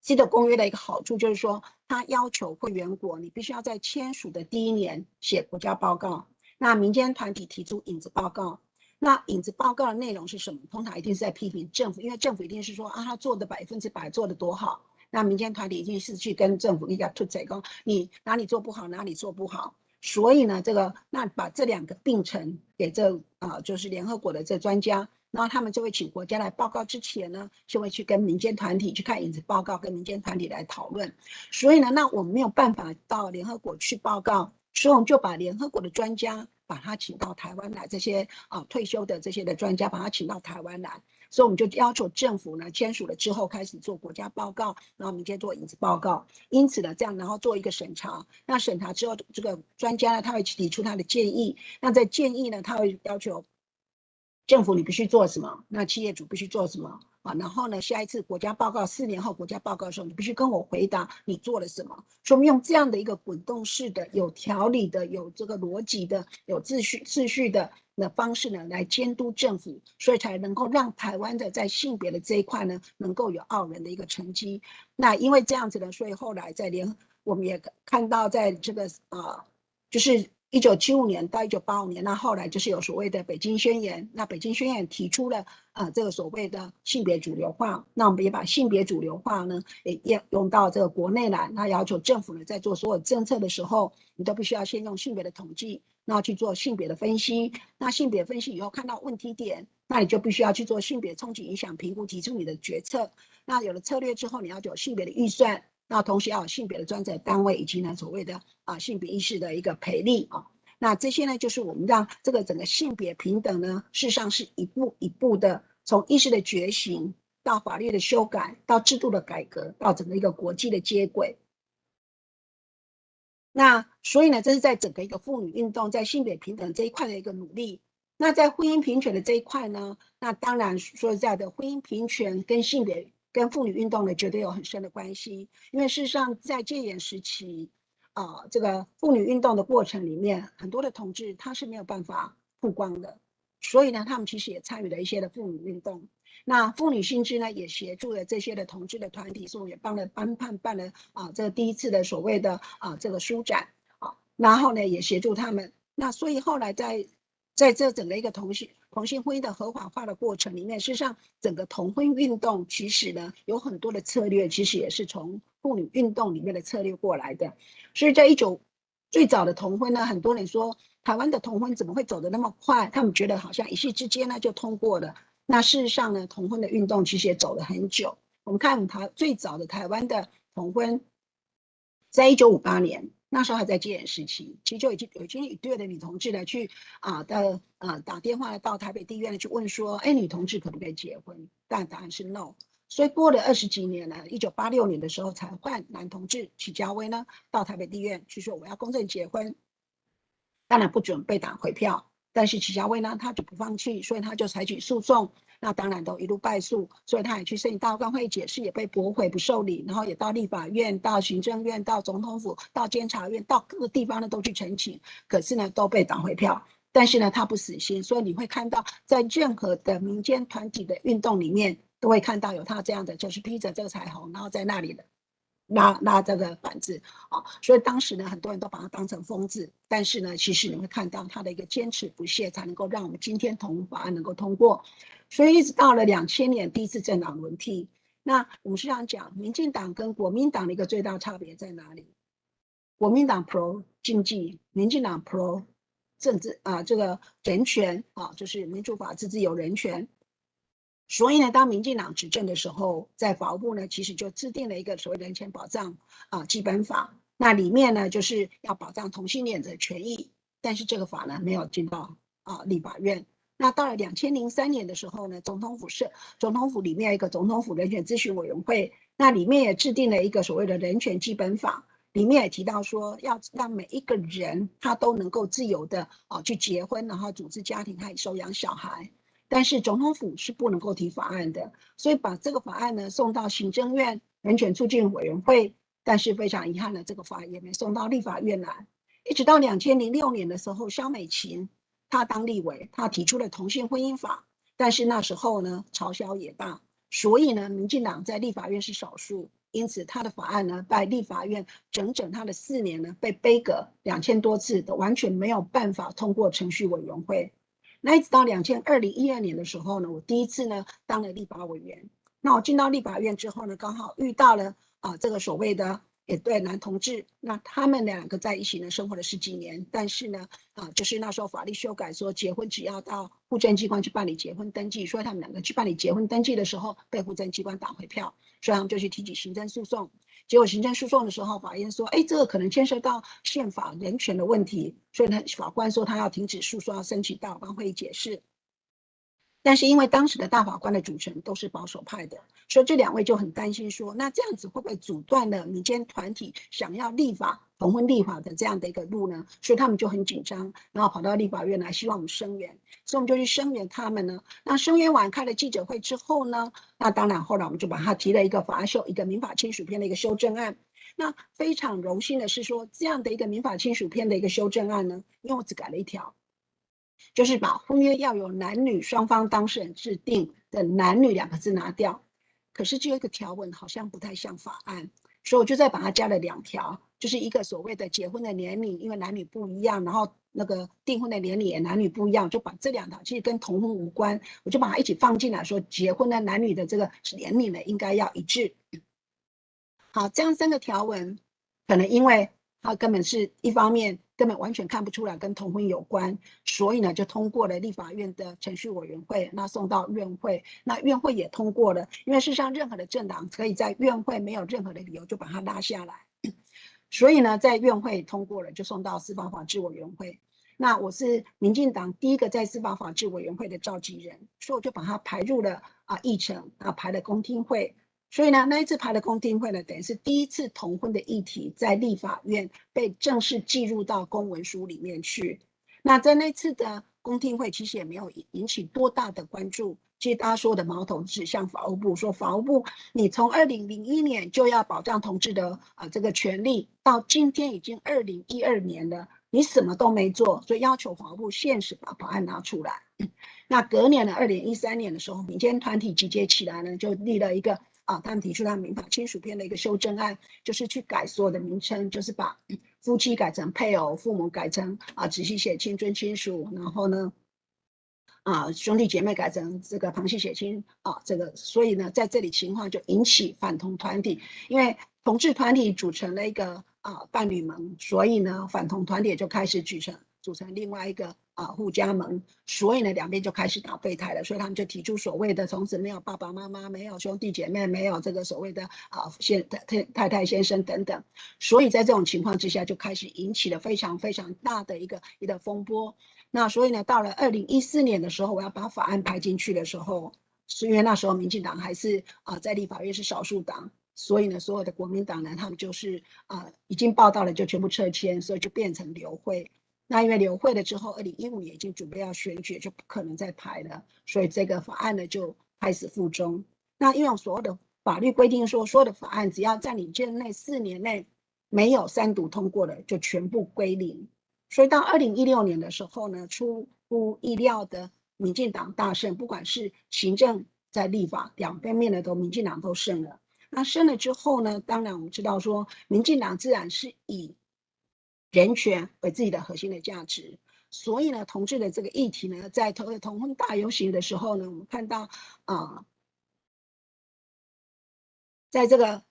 C 特公约的一个好处就是说，它要求会员国你必须要在签署的第一年写国家报告，那民间团体提出影子报告，那影子报告的内容是什么？通常一定是在批评政府，因为政府一定是说啊，他做的百分之百做的多好，那民间团体一定是去跟政府一家吐嘴讲，你哪里做不好，哪里做不好。所以呢，这个那把这两个并成给这啊、就是联合国的这专家。然后他们就会请国家来报告之前呢，就会去跟民间团体去看影子报告，跟民间团体来讨论。所以呢，那我们没有办法到联合国去报告，所以我们就把联合国的专家把他请到台湾来，这些啊退休的这些的专家把他请到台湾来。所以我们就要求政府呢签署了之后开始做国家报告，然后民间做影子报告。因此呢，这样然后做一个审查。那审查之后，这个专家呢他会提出他的建议。那在建议呢，他会要求。政府你必须做什么？那企业主必须做什么啊？然后呢，下一次国家报告四年后国家报告的时候，你必须跟我回答你做了什么。所以我们用这样的一个滚动式的、有条理的、有这个逻辑的、有秩序秩序的的方式呢，来监督政府，所以才能够让台湾的在性别的这一块呢，能够有傲人的一个成绩。那因为这样子呢，所以后来在联，我们也看到在这个啊，就是。一九七五年到一九八五年，那后来就是有所谓的《北京宣言》，那《北京宣言》提出了呃这个所谓的性别主流化，那我们也把性别主流化呢也用到这个国内来，那要求政府呢在做所有政策的时候，你都必须要先用性别的统计，那去做性别的分析，那性别分析以后看到问题点，那你就必须要去做性别冲击影响评估，提出你的决策，那有了策略之后，你要有性别的预算。那同时要有性别的专责单位，以及呢所谓的啊性别意识的一个培力啊，那这些呢就是我们让这个整个性别平等呢，事实上是一步一步的从意识的觉醒到法律的修改，到制度的改革，到整个一个国际的接轨。那所以呢，这是在整个一个妇女运动在性别平等这一块的一个努力。那在婚姻平权的这一块呢，那当然说实在的，婚姻平权跟性别跟妇女运动呢，绝对有很深的关系。因为事实上，在戒严时期，啊、这个妇女运动的过程里面，很多的同志他是没有办法曝光的，所以呢，他们其实也参与了一些的妇女运动。那妇女新知呢，也协助了这些的同志的团体，所以也帮了班办办了啊，这第一次的所谓的啊这个书展啊，然后呢，也协助他们。那所以后来在在这整个一个同性同性婚姻的合法化的过程里面，事实上整个同婚运动其实呢有很多的策略，其实也是从妇女运动里面的策略过来的。所以在一九最早的同婚呢，很多人说台湾的同婚怎么会走得那么快？他们觉得好像一夕之间呢就通过了。那事实上呢，同婚的运动其实也走了很久。我们看台最早的台湾的同婚，在一九五八年。那时候还在戒严时期，其实就已经有已经一对的女同志呢去啊的啊打电话到台北地院去问说，哎，女同志可不可以结婚？但答案是 no。所以过了二十几年呢，一九八六年的时候才换男同志祁家威呢到台北地院去说我要公证结婚，当然不准被打回票。但是祁家威呢他就不放弃，所以他就采取诉讼。那当然都一路败诉，所以他也去申请大公会解释，也被驳回不受理，然后也到立法院、到行政院、到总统府、到监察院、到各个地方呢都去陈情，可是呢都被挡回票。但是呢他不死心，所以你会看到在任何的民间团体的运动里面，都会看到有他这样的，就是披着这个彩虹，然后在那里的。拉拉这个板子啊，所以当时呢，很多人都把他当成疯子。但是呢，其实你会看到他的一个坚持不懈，才能够让我们今天同法案能够通过。所以一直到了两千年第一次政党轮替，那我们是想讲，民进党跟国民党的一个最大差别在哪里？国民党 pro 经济，民进党 pro 政治啊，这个人权啊，就是民主、法治、自由、人权。所以呢，当民进党执政的时候，在法务部呢，其实就制定了一个所谓人权保障啊基本法。那里面呢，就是要保障同性恋者权益。但是这个法呢，没有进到啊立法院。那到了两千零三年的时候呢，总统府是总统府里面有一个总统府人权咨询委员会，那里面也制定了一个所谓的人权基本法，里面也提到说，要让每一个人他都能够自由的啊去结婚，然后组织家庭，还收养小孩。但是总统府是不能够提法案的，所以把这个法案呢送到行政院人权促进委员会，但是非常遗憾的，这个法案也没送到立法院来。一直到两千零六年的时候，萧美琴他当立委，他提出了同性婚姻法，但是那时候呢嘲笑也大，所以呢民进党在立法院是少数，因此他的法案呢在立法院整整他的四年呢被杯葛两千多次都完全没有办法通过程序委员会。那一直到两千二零一二年的时候呢，我第一次呢当了立法委员。那我进到立法院之后呢，刚好遇到了啊这个所谓的也对男同志，那他们两个在一起呢生活了十几年，但是呢啊就是那时候法律修改说结婚只要到户政机关去办理结婚登记，所以他们两个去办理结婚登记的时候被户政机关打回票，所以他们就去提起行政诉讼。结果行政诉讼的时候，法院说：“哎，这个可能牵涉到宪法人权的问题，所以呢，法官说他要停止诉讼，要申请大法官会议解释。”但是因为当时的大法官的组成都是保守派的，所以这两位就很担心说，那这样子会不会阻断了民间团体想要立法同婚立法的这样的一个路呢？所以他们就很紧张，然后跑到立法院来，希望我们声援。所以我们就去声援他们呢。那声援完开了记者会之后呢，那当然后来我们就把他提了一个法案修一个民法亲属篇的一个修正案。那非常荣幸的是说，这样的一个民法亲属篇的一个修正案呢，因为我只改了一条。就是把婚约要有男女双方当事人制定的“男女”两个字拿掉，可是这个条文好像不太像法案，所以我就再把它加了两条，就是一个所谓的结婚的年龄，因为男女不一样，然后那个订婚的年龄也男女不一样，就把这两条其实跟同婚无关，我就把它一起放进来，说结婚的男女的这个年龄呢应该要一致。好，这样三个条文，可能因为它根本是一方面。根本完全看不出来跟同婚有关，所以呢就通过了立法院的程序委员会，那送到院会，那院会也通过了。因为事实上任何的政党可以在院会没有任何的理由就把它拉下来，所以呢在院会通过了，就送到司法法制委员会。那我是民进党第一个在司法法制委员会的召集人，所以我就把它排入了啊议程啊排了公听会。所以呢，那一次排的公听会呢，等于是第一次同婚的议题在立法院被正式记入到公文书里面去。那在那次的公听会其实也没有引起多大的关注。其实大家说的矛头指向法务部，说法务部你从二零零一年就要保障同志的啊、这个权利，到今天已经二零一二年了，你什么都没做，所以要求法务部限时把法案拿出来。那隔年呢，二零一三年的时候，民间团体集结起来呢，就立了一个啊，他们提出他们民法亲属篇的一个修正案，就是去改所有的名称，就是把夫妻改成配偶，父母改成啊直系血亲尊亲属，然后呢。啊，兄弟姐妹改成这个旁系血亲啊，这个所以呢，在这里情况就引起反同团体，因为同志团体组成了一个啊伴侣盟，所以呢，反同团体就开始组成组成另外一个啊互加盟，所以呢，两边就开始打备胎了，所以他们就提出所谓的从此没有爸爸妈妈，没有兄弟姐妹，没有这个所谓的啊先太太太太先生等等，所以在这种情况之下，就开始引起了非常非常大的一个一个风波。那所以呢，到了二零一四年的时候，我要把法案排进去的时候，是因为那时候民进党还是啊、在立法院是少数党，所以呢，所有的国民党呢，他们就是啊、已经报到了就全部撤迁，所以就变成流会。那因为流会了之后，二零一五年已经准备要选举，就不可能再排了，所以这个法案呢就开始复中。那因为所有的法律规定说，所有的法案只要在你任内四年内没有三读通过的，就全部归零。所以到二零一六年的时候呢，出乎意料的，民进党大胜，不管是行政在立法两方面的都民进党都胜了。那胜了之后呢，当然我们知道说，民进党自然是以人权为自己的核心的价值。所以呢，同志的这个议题呢，在同同婚大游行的时候呢，我们看到啊、在这个。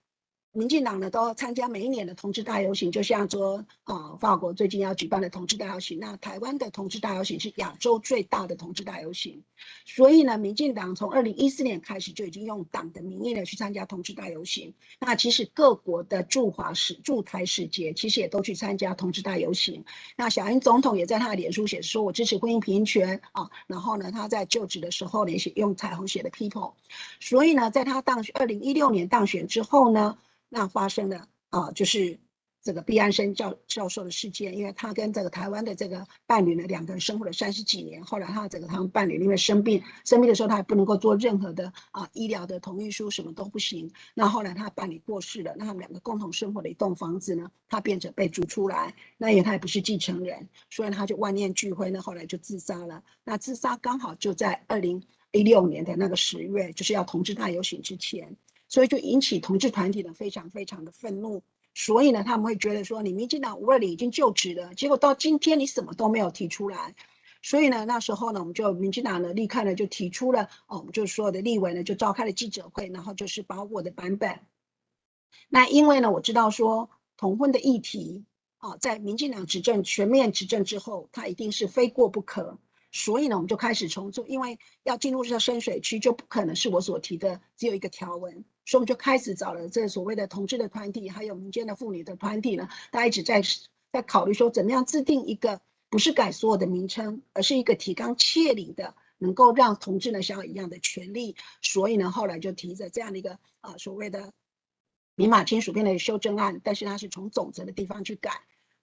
民进党呢都参加每一年的同志大游行，就像说啊，法国最近要举办的同志大游行，那台湾的同志大游行是亚洲最大的同志大游行，所以呢，民进党从二零一四年开始就已经用党的名义呢去参加同志大游行。那其实各国的驻华使驻台使节其实也都去参加同志大游行。那小英总统也在他的脸书写说，我支持婚姻平权啊。然后呢，他在就职的时候呢，也写用彩虹写的 people。所以呢，在他当选二零一六年当选之后呢。那发生了啊，就是这个毕安生教教授的事件，因为他跟这个台湾的这个伴侣呢，两个人生活了三十几年，后来他这个他们伴侣因为生病，生病的时候他还不能够做任何的啊医疗的同意书，什么都不行。那后来他伴侣过世了，那他们两个共同生活的一栋房子呢，他变成被逐出来，那因为他也不是继承人，所以他就万念俱灰，那后来就自杀了。那自杀刚好就在二零一六年的那个十月，就是要同志大游行之前。所以就引起同志团体的非常非常的愤怒，所以呢，他们会觉得说，你民进党五二零已经就职了，结果到今天你什么都没有提出来，所以呢，那时候呢，我们就民进党呢立刻呢就提出了，哦，我们就所有的立委呢就召开了记者会，然后就是把我的版本。那因为呢，我知道说同婚的议题啊，在民进党执政全面执政之后，它一定是非过不可。所以呢，我们就开始重做，因为要进入这个深水区，就不可能是我所提的只有一个条文，所以我们就开始找了这所谓的同志的团体，还有民间的妇女的团体呢，大家一直在在考虑说，怎么样制定一个不是改所有的名称，而是一个提纲挈领的，能够让同志呢享有一样的权利。所以呢，后来就提着这样的一个啊所谓的民法亲属篇的修正案，但是它是从总则的地方去改。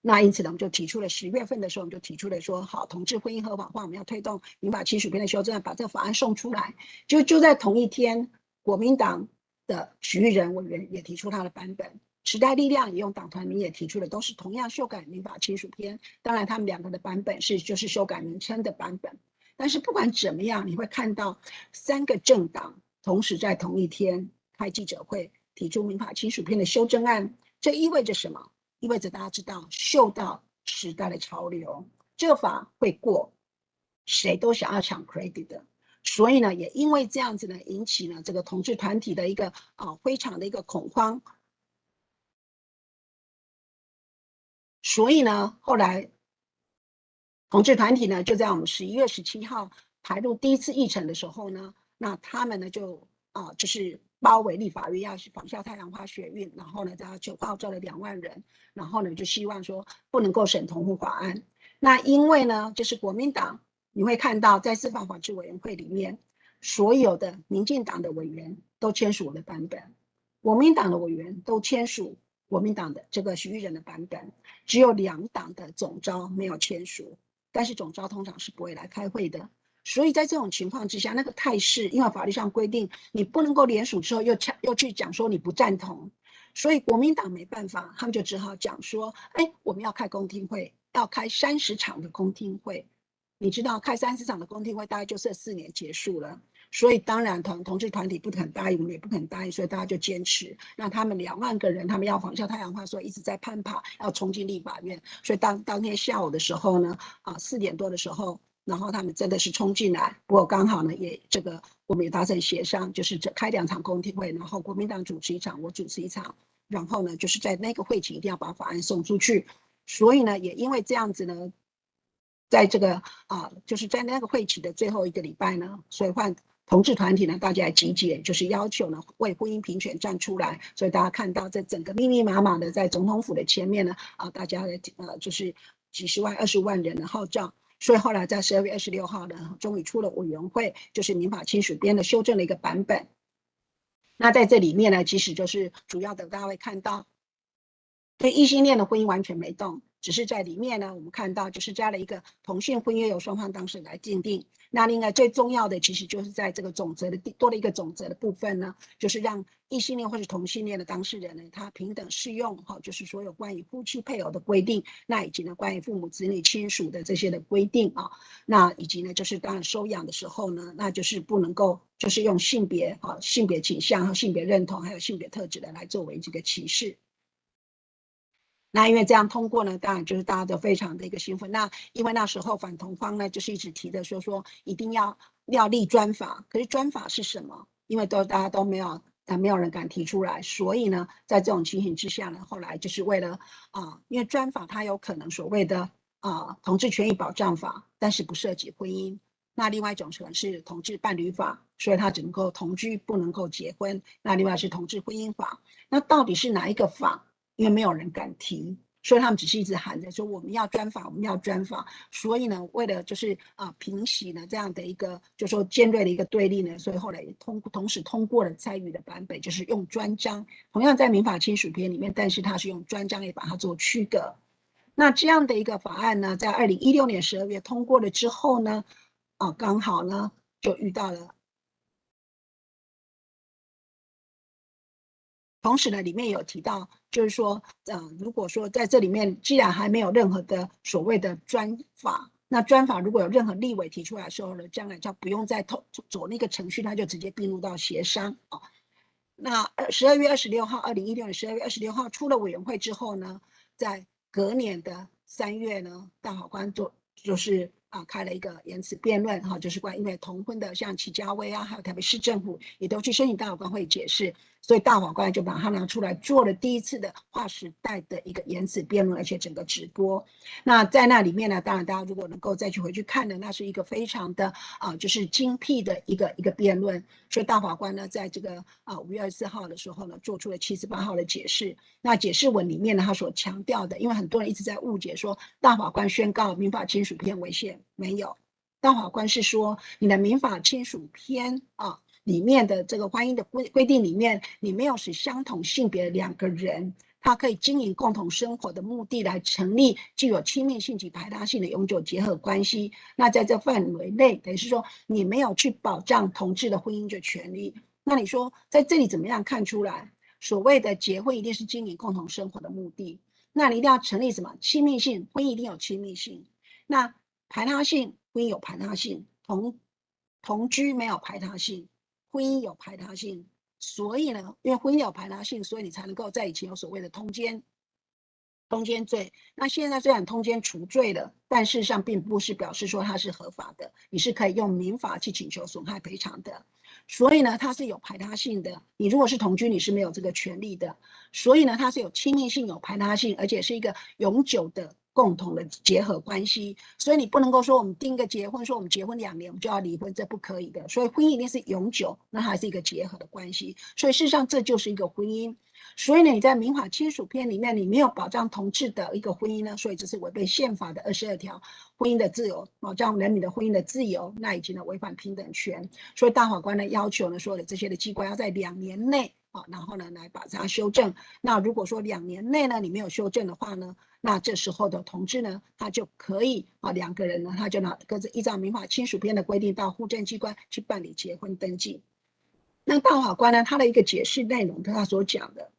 那因此呢，我们就提出了十月份的时候，我们就提出了说，好，同志婚姻合法化，我们要推动民法亲属篇的修正案，把这个法案送出来。就就在同一天，国民党的许毓仁委员也提出他的版本，时代力量也用党团名也提出了，都是同样修改民法亲属篇。当然，他们两个的版本是就是修改名称的版本。但是不管怎么样，你会看到三个政党同时在同一天开记者会，提出民法亲属篇的修正案，这意味着什么？意味着大家知道，嗅到时代的潮流，这个法会过，谁都想要抢 credit 的，所以呢，也因为这样子呢，引起了这个同志团体的一个啊非常的一个恐慌，所以呢，后来同志团体呢就在我们十一月十七号排入第一次议程的时候呢，那他们呢就啊就是。包围立法院，要去仿效太阳花学运，然后呢，他就号召了两万人，然后呢，就希望说不能够审同护法案。那因为呢，就是国民党，你会看到在司法法制委员会里面，所有的民进党的委员都签署我的版本，国民党的委员都签署国民党的这个许毓仁的版本，只有两党的总召没有签署。但是总召通常是不会来开会的。所以在这种情况之下，那个态势，因为法律上规定，你不能够联署之后又又去讲说你不赞同，所以国民党没办法，他们就只好讲说，哎，我们要开公听会，要开三十场的公听会。你知道开三十场的公听会，大概就是四年结束了。所以当然同同志团体不肯答应，我们也不肯答应，所以大家就坚持。那他们两万个人，他们要仿效太阳花，所以一直在攀爬，要冲进立法院。所以当当天下午的时候呢，啊四点多的时候，然后他们真的是冲进来。不过刚好呢，也这个我们也达成协商，就是这开两场公听会，然后国民党主持一场，我主持一场。然后呢，就是在那个会期一定要把法案送出去。所以呢，也因为这样子呢。在这个啊，就是在那个会期的最后一个礼拜呢，所以换同志团体呢，大家来集结，就是要求呢为婚姻平权站出来。所以大家看到这整个密密麻麻的在总统府的前面呢，啊，大家的呃就是几十万、二十万人的号召。所以后来在十二月二十六号呢，终于出了委员会，就是民法亲属编的修正的一个版本。那在这里面呢，其实就是主要的，大家会看到，对异性恋的婚姻完全没动。只是在里面呢，我们看到就是加了一个同性婚约由双方当事人来订定。那另外最重要的，其实就是在这个总则的多了一个总则的部分呢，就是让异性恋或是同性恋的当事人呢，他平等适用哈，就是所有关于夫妻配偶的规定，那以及呢关于父母子女亲属的这些的规定啊，那以及呢就是当然收养的时候呢，那就是不能够就是用性别啊、性别倾向和性别认同还有性别特质的来作为这个歧视。那因为这样通过呢，当然就是大家都非常的一个兴奋。那因为那时候反同方呢，就是一直提的说说一定要要立专法，可是专法是什么？因为都大家都没有，但没有人敢提出来。所以呢，在这种情形之下呢，后来就是为了啊，因为专法它有可能所谓的啊同志权益保障法，但是不涉及婚姻。那另外一种可能是同志伴侣法，所以它只能够同居，不能够结婚。那另外是同志婚姻法，那到底是哪一个法？因为没有人敢提，所以他们只是一直喊着说我们要专访，我们要专访。所以呢，为了就是啊平息呢这样的一个就说尖锐的一个对立呢，所以后来也通同时通过了参与的版本，就是用专章，同样在民法亲属篇里面，但是它是用专章也把它做区隔。那这样的一个法案呢，在二零一六年十二月通过了之后呢，啊刚好呢就遇到了。同时呢，里面有提到，就是说，呃，如果说在这里面既然还没有任何的所谓的专法，那专法如果有任何立委提出来的时候呢，将来就不用再走走那个程序，他就直接并入到协商啊。那十二月二十六号，二零一六年十二月二十六号出了委员会之后呢，在隔年的三月呢，大法官就就是。啊，开了一个言辞辩论，哈，就是关于因为同婚的，像齐家威啊，还有台北市政府也都去申请大法官会解释，所以大法官就把它拿出来做了第一次的划时代的一个言辞辩论，而且整个直播。那在那里面呢，当然大家如果能够再去回去看的，那是一个非常的啊，就是精辟的一个一个辩论。所以大法官呢，在这个啊五月二十四号的时候呢，做出了七十八号的解释。那解释文里面呢，他所强调的，因为很多人一直在误解说大法官宣告民法亲属篇违宪。没有，大法官是说你的民法亲属篇啊里面的这个婚姻的规规定里面，你没有使相同性别的两个人，他可以经营共同生活的目的来成立具有亲密性及排他性的永久结合关系。那在这范围内，等于是说你没有去保障同志的婚姻的权利。那你说在这里怎么样看出来？所谓的结婚一定是经营共同生活的目的？那你一定要成立什么亲密性？婚姻一定有亲密性？那？排他性，婚姻有排他性，同同居没有排他性，婚姻有排他性，所以呢，因为婚姻有排他性，所以你才能够在以前有所谓的通奸，通奸罪。那现在虽然通奸除罪了，但事实上并不是表示说它是合法的，你是可以用民法去请求损害赔偿的。所以呢，它是有排他性的。你如果是同居，你是没有这个权利的。所以呢，它是有亲密性、有排他性，而且是一个永久的。共同的结合关系，所以你不能够说我们订个结婚，说我们结婚两年我们就要离婚，这不可以的。所以婚姻一定是永久，那还是一个结合的关系。所以事实上这就是一个婚姻。所以呢，你在民法亲属篇里面，你没有保障同志的一个婚姻呢，所以这是违背宪法的二十二条婚姻的自由，保障人民的婚姻的自由，那已经呢违反平等权。所以大法官呢要求呢，所有的这些的机关要在两年内啊，然后呢来把它修正。那如果说两年内呢你没有修正的话呢？那这时候的同志呢，他就可以啊，两个人呢，他就拿各自依照民法亲属编的规定到户政机关去办理结婚登记。那大法官呢，他的一个解释内容，跟他所讲的，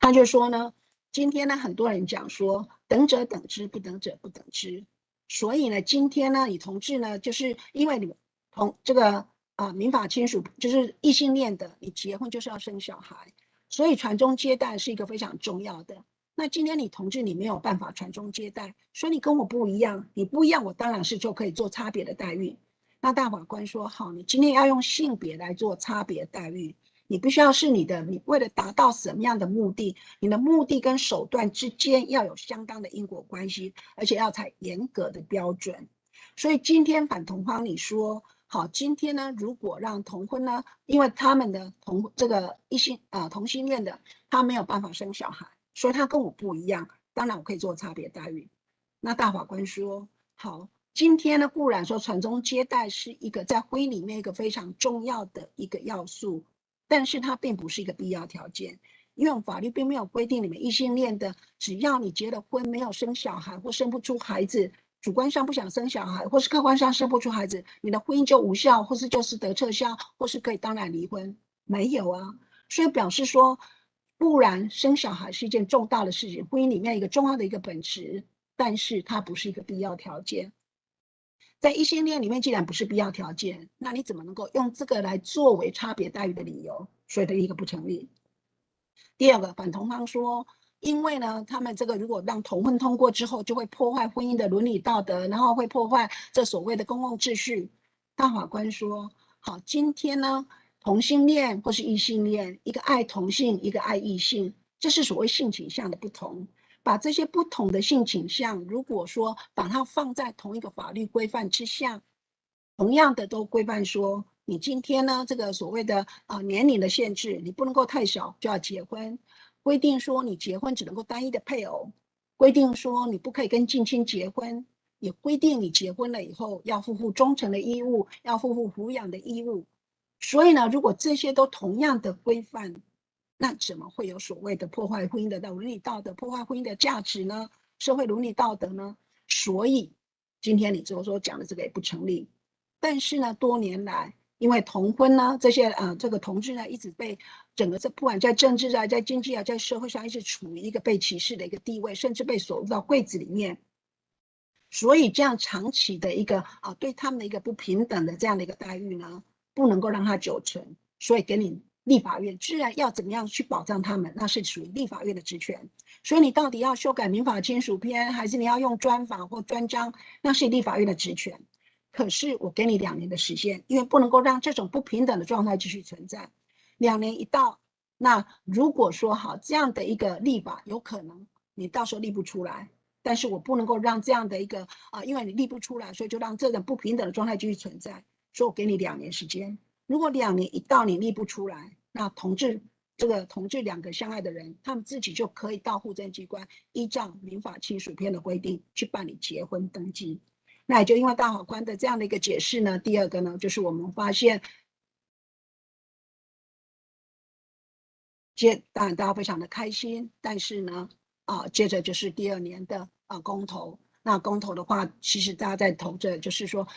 他就说呢，今天呢，很多人讲说，等者等之，不等者不等之。所以呢，今天呢，你同志呢，就是因为你同这个啊，民法亲属就是异性恋的，你结婚就是要生小孩，所以传宗接代是一个非常重要的。那今天你同志你没有办法传宗接代，所以你跟我不一样，你不一样，我当然是就可以做差别的待遇。那大法官说好，你今天要用性别来做差别待遇，你必须要是你的，你为了达到什么样的目的，你的目的跟手段之间要有相当的因果关系，而且要采严格的标准。所以今天反同方你说好，今天呢，如果让同婚呢，因为他们的同这个异性啊、同性恋的，他没有办法生小孩。说他跟我不一样，当然我可以做差别待遇。那大法官说好，今天呢固然说传宗接代是一个在婚姻里面一个非常重要的一个要素，但是它并不是一个必要条件，因为法律并没有规定你们异性恋的，只要你结了婚没有生小孩或生不出孩子，主观上不想生小孩，或是客观上生不出孩子，你的婚姻就无效，或是就是得撤销，或是可以当然离婚，没有啊，所以表示说。不然，生小孩是一件重大的事情，婚姻里面一个重要的一个本质，但是它不是一个必要条件。在异性恋里面，既然不是必要条件，那你怎么能够用这个来作为差别待遇的理由？所以的一个不成立。第二个，反同方说，因为呢，他们这个如果让同婚通过之后，就会破坏婚姻的伦理道德，然后会破坏这所谓的公共秩序。大法官说，好，今天呢。同性恋或是异性恋，一个爱同性，一个爱异性，这是所谓性倾向的不同。把这些不同的性倾向，如果说把它放在同一个法律规范之下，同样的都规范说，你今天呢，这个所谓的啊年龄的限制，你不能够太小就要结婚，规定说你结婚只能够单一的配偶，规定说你不可以跟近亲结婚，也规定你结婚了以后要负负忠诚的义务，要负负抚养的义务。所以呢，如果这些都同样的规范，那怎么会有所谓的破坏婚姻的伦理道德、破坏婚姻的价值呢？社会伦理道德呢？所以今天你就说讲的这个也不成立。但是呢，多年来因为同婚呢，这些呃这个同志呢，一直被整个这不管在政治啊、在经济啊、在社会上，一直处于一个被歧视的一个地位，甚至被锁入到柜子里面。所以这样长期的一个啊，对他们的一个不平等的这样的一个待遇呢，不能够让它久存，所以给你立法院，自然要怎么样去保障他们，那是属于立法院的职权。所以你到底要修改民法亲属篇，还是你要用专法或专章，那是立法院的职权。可是我给你两年的时间，因为不能够让这种不平等的状态继续存在。两年一到，那如果说好这样的一个立法，有可能你到时候立不出来，但是我不能够让这样的一个啊，因为你立不出来，所以就让这种不平等的状态继续存在。说我给你两年时间，如果两年一到你立不出来，那同志这个同志两个相爱的人，他们自己就可以到户政机关依照民法亲属编的规定去办理结婚登记。那也就因为大法官的这样的一个解释呢，第二个呢，就是我们发现，接当然大家非常的开心，但是呢，啊，接着就是第二年的啊公投，那公投的话，其实大家在投着，就是说。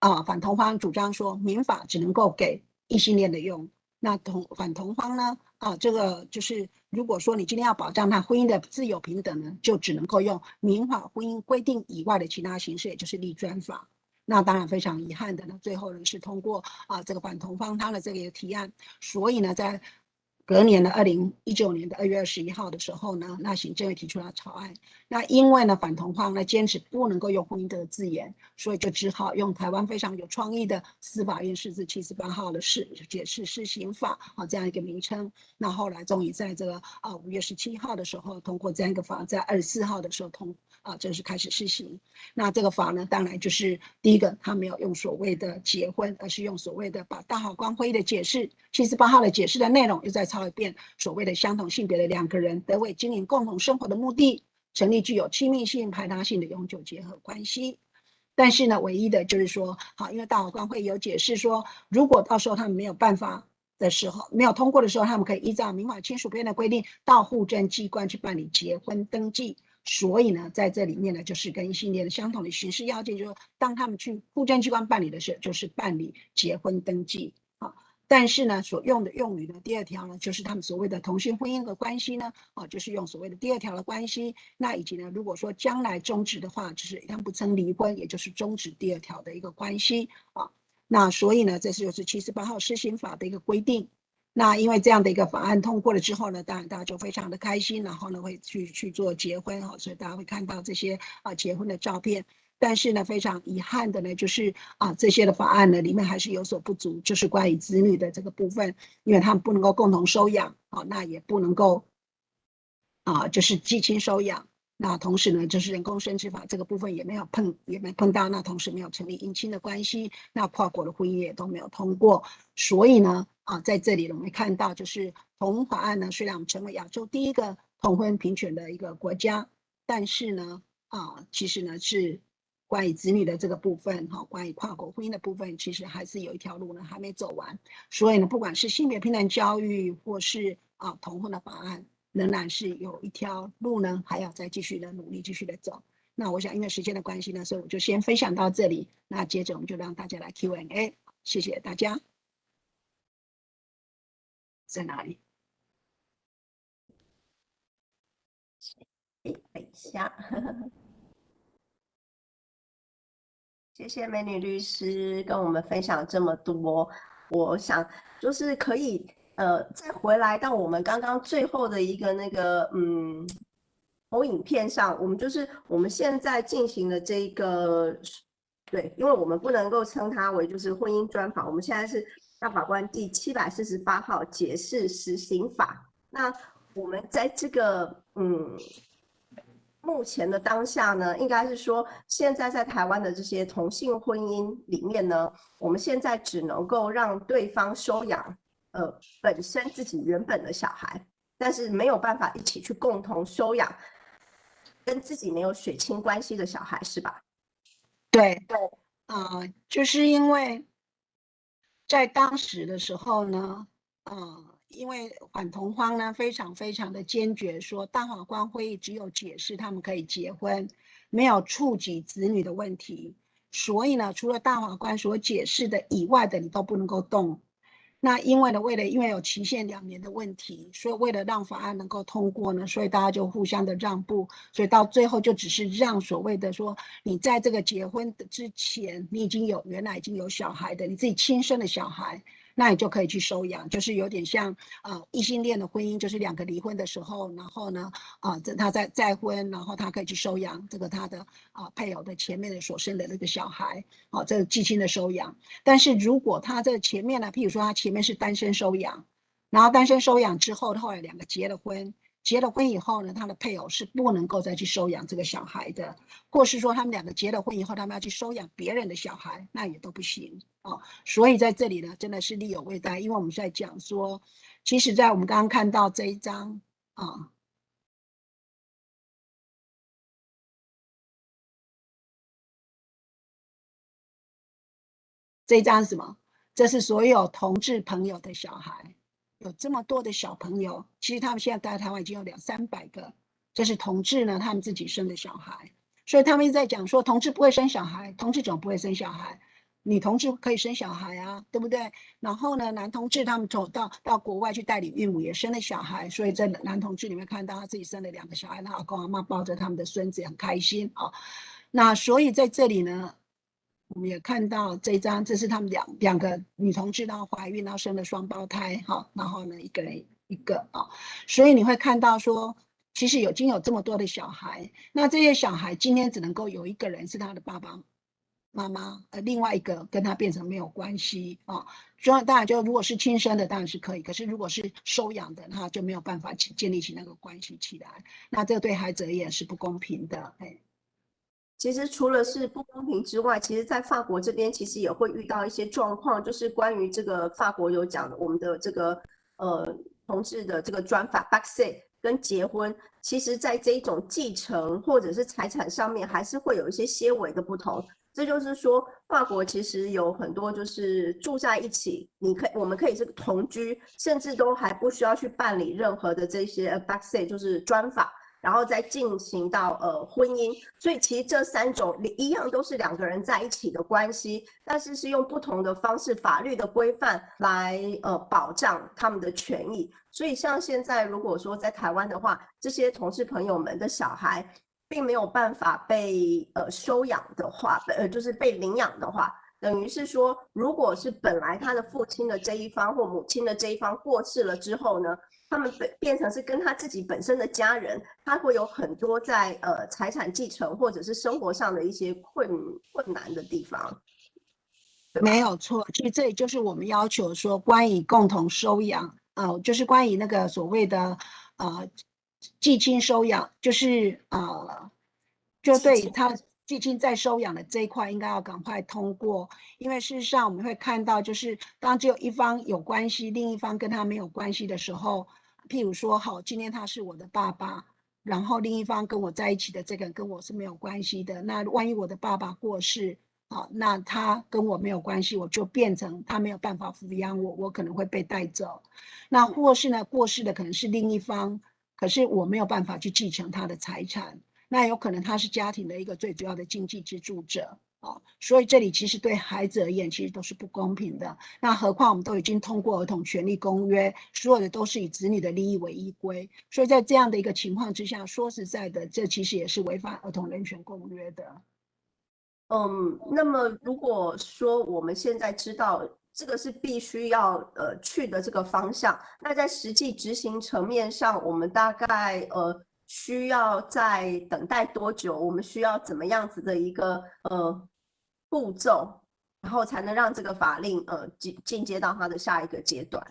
啊，反同方主张说，民法只能够给异性恋的用。那同反同方呢？啊，这个就是如果说你今天要保障他婚姻的自由平等呢，就只能够用民法婚姻规定以外的其他形式，也就是立专法。那当然非常遗憾的呢，最后呢是通过啊这个反同方他的这个提案，所以呢在。隔年的二零一九年的二月二十一号的时候呢，那行政院提出了草案。那因为呢反同方呢坚持不能够用婚姻的字眼，所以就只好用台湾非常有创意的司法院释字七十八号的释解释施行法啊这样一个名称。那后来终于在这个啊五月十七号的时候通过这样一个法，在二十四号的时候通啊正式开始施行。那这个法呢，当然就是第一个，他没有用所谓的结婚，而是用所谓的把大法官会议的解释七十八号的解释的内容又再抄。一遍所谓的相同性别的两个人得为经营共同生活的目的，成立具有亲密性、排他性的永久结合关系。但是呢，唯一的就是说，好，因为大法官会有解释说，如果到时候他们没有办法的时候，没有通过的时候，他们可以依照民法亲属编的规定到户政机关去办理结婚登记。所以呢，在这里面呢，就是跟异性恋的相同的形式要件，就是当他们去户政机关办理的时候，就是办理结婚登记啊。但是呢，所用的用语呢，第二条呢，就是他们所谓的同性婚姻的关系呢，啊，就是用所谓的第二条的关系。那以及呢，如果说将来终止的话，就是他们不称离婚，也就是终止第二条的一个关系啊。那所以呢，这是就是七十八号施行法的一个规定。那因为这样的一个法案通过了之后呢，当然大家就非常的开心，然后呢会去去做结婚哈，所以大家会看到这些啊结婚的照片。但是呢，非常遗憾的呢，就是啊，这些的法案呢里面还是有所不足，就是关于子女的这个部分，因为他们不能够共同收养啊，那也不能够啊，就是继亲收养。那同时呢，就是人工生殖法这个部分也没有碰，也没碰到。那同时没有成立姻亲的关系，那跨国的婚姻也都没有通过。所以呢，啊，在这里我们看到，就是同法案呢，虽然我们成为亚洲第一个同婚平权的一个国家，但是呢，啊，其实呢是。关于子女的这个部分，哈，关于跨国婚姻的部分，其实还是有一条路呢，还没走完。所以呢，不管是性别平等教育，或是啊同婚的法案，仍然是有一条路呢，还要再继续的努力，继续的走。那我想，因为时间的关系呢，所以我就先分享到这里。那接着我们就让大家来 Q&A，谢谢大家。在哪里？等一下。谢谢美女律师跟我们分享这么多，我想就是可以呃再回来到我们刚刚最后的一个那个嗯投影片上，我们就是我们现在进行的这一个对，因为我们不能够称它为就是婚姻专访，我们现在是大法官第七百四十八号解释施行法，那我们在这个嗯。目前的当下呢，应该是说，现在在台湾的这些同性婚姻里面呢，我们现在只能够让对方收养，呃，本身自己原本的小孩，但是没有办法一起去共同收养跟自己没有血亲关系的小孩，是吧？对对，啊、呃，就是因为在当时的时候呢，嗯、呃。因为反同方呢，非常非常的坚决，说大法官会议只有解释他们可以结婚，没有触及子女的问题，所以呢，除了大法官所解释的以外的，你都不能够动。那因为呢，为了因为有期限两年的问题，所以为了让法案能够通过呢，所以大家就互相的让步，所以到最后就只是让所谓的说，你在这个结婚的之前，你已经有原来已经有小孩的，你自己亲生的小孩。那你就可以去收养，就是有点像呃异性恋的婚姻，就是两个离婚的时候，然后呢啊，这、他再再婚，然后他可以去收养这个他的啊、配偶的前面的所生的那个小孩，啊，这个继亲的收养。但是如果他这前面呢，譬如说他前面是单身收养，然后单身收养之后，后来两个结了婚。结了婚以后呢，他的配偶是不能够再去收养这个小孩的，或是说他们两个结了婚以后，他们要去收养别人的小孩，那也都不行、哦。所以在这里呢，真的是力有未逮，因为我们在讲说，其实，在我们刚刚看到这一张啊、这一张是什么？这是所有同志朋友的小孩。有这么多的小朋友，其实他们现在在台湾已经有两三百个，这是同志呢，他们自己生的小孩，所以他们一直在讲说，同志不会生小孩，同志怎么不会生小孩？女同志可以生小孩啊，对不对？然后呢，男同志他们走到到国外去代理孕母，也生了小孩，所以在男同志里面看到他自己生了两个小孩，那阿公阿妈抱着他们的孙子很开心啊。那所以在这里呢。我们也看到这张，这是他们两两个女同志，然后怀孕，然后生了双胞胎，哈，然后呢，一个人一个啊，所以你会看到说，其实已经有这么多的小孩，那这些小孩今天只能够有一个人是他的爸爸妈妈，呃，另外一个跟他变成没有关系啊，所以当然就如果是亲生的当然是可以，可是如果是收养的，那就没有办法建立起那个关系起来，那这对孩子而言是不公平的，哎。其实除了是不公平之外，其实，在法国这边其实也会遇到一些状况，就是关于这个法国有讲，我们的这个呃同志的这个专法 pacsé 跟结婚，其实在这一种继承或者是财产上面，还是会有一些些微的不同。这就是说，法国其实有很多就是住在一起，你可以我们可以是同居，甚至都还不需要去办理任何的这些 b a c k s a y 就是专法。然后再进行到呃婚姻，所以其实这三种一样都是两个人在一起的关系，但是是用不同的方式，法律的规范来呃保障他们的权益。所以像现在如果说在台湾的话，这些同事朋友们的小孩并没有办法被呃收养的话，呃就是被领养的话，等于是说，如果是本来他的父亲的这一方或母亲的这一方过世了之后呢，他们变变成是跟他自己本身的家人，他会有很多在呃财产继承或者是生活上的一些困困难的地方。没有错，其实这也就是我们要求说，关于共同收养，呃，就是关于那个所谓的呃继亲收养，就是呃，就对他继亲在收养的这一块，应该要赶快通过，因为事实上我们会看到，就是当只有一方有关系，另一方跟他没有关系的时候。譬如说，好，今天他是我的爸爸，然后另一方跟我在一起的这个人跟我是没有关系的。那万一我的爸爸过世，好，那他跟我没有关系，我就变成他没有办法抚养我，我可能会被带走。那或是呢，过世的可能是另一方，可是我没有办法去继承他的财产。那有可能他是家庭的一个最主要的经济支柱者。哦，所以这里其实对孩子而言，其实都是不公平的。那何况我们都已经通过儿童权利公约，所有的都是以子女的利益为依归。所以在这样的一个情况之下，说实在的，这其实也是违反儿童人权公约的。嗯，那么如果说我们现在知道这个是必须要呃去的这个方向，那在实际执行层面上，我们大概呃需要在等待多久？我们需要怎么样子的一个呃？步骤，然后才能让这个法令呃进进阶到它的下一个阶段。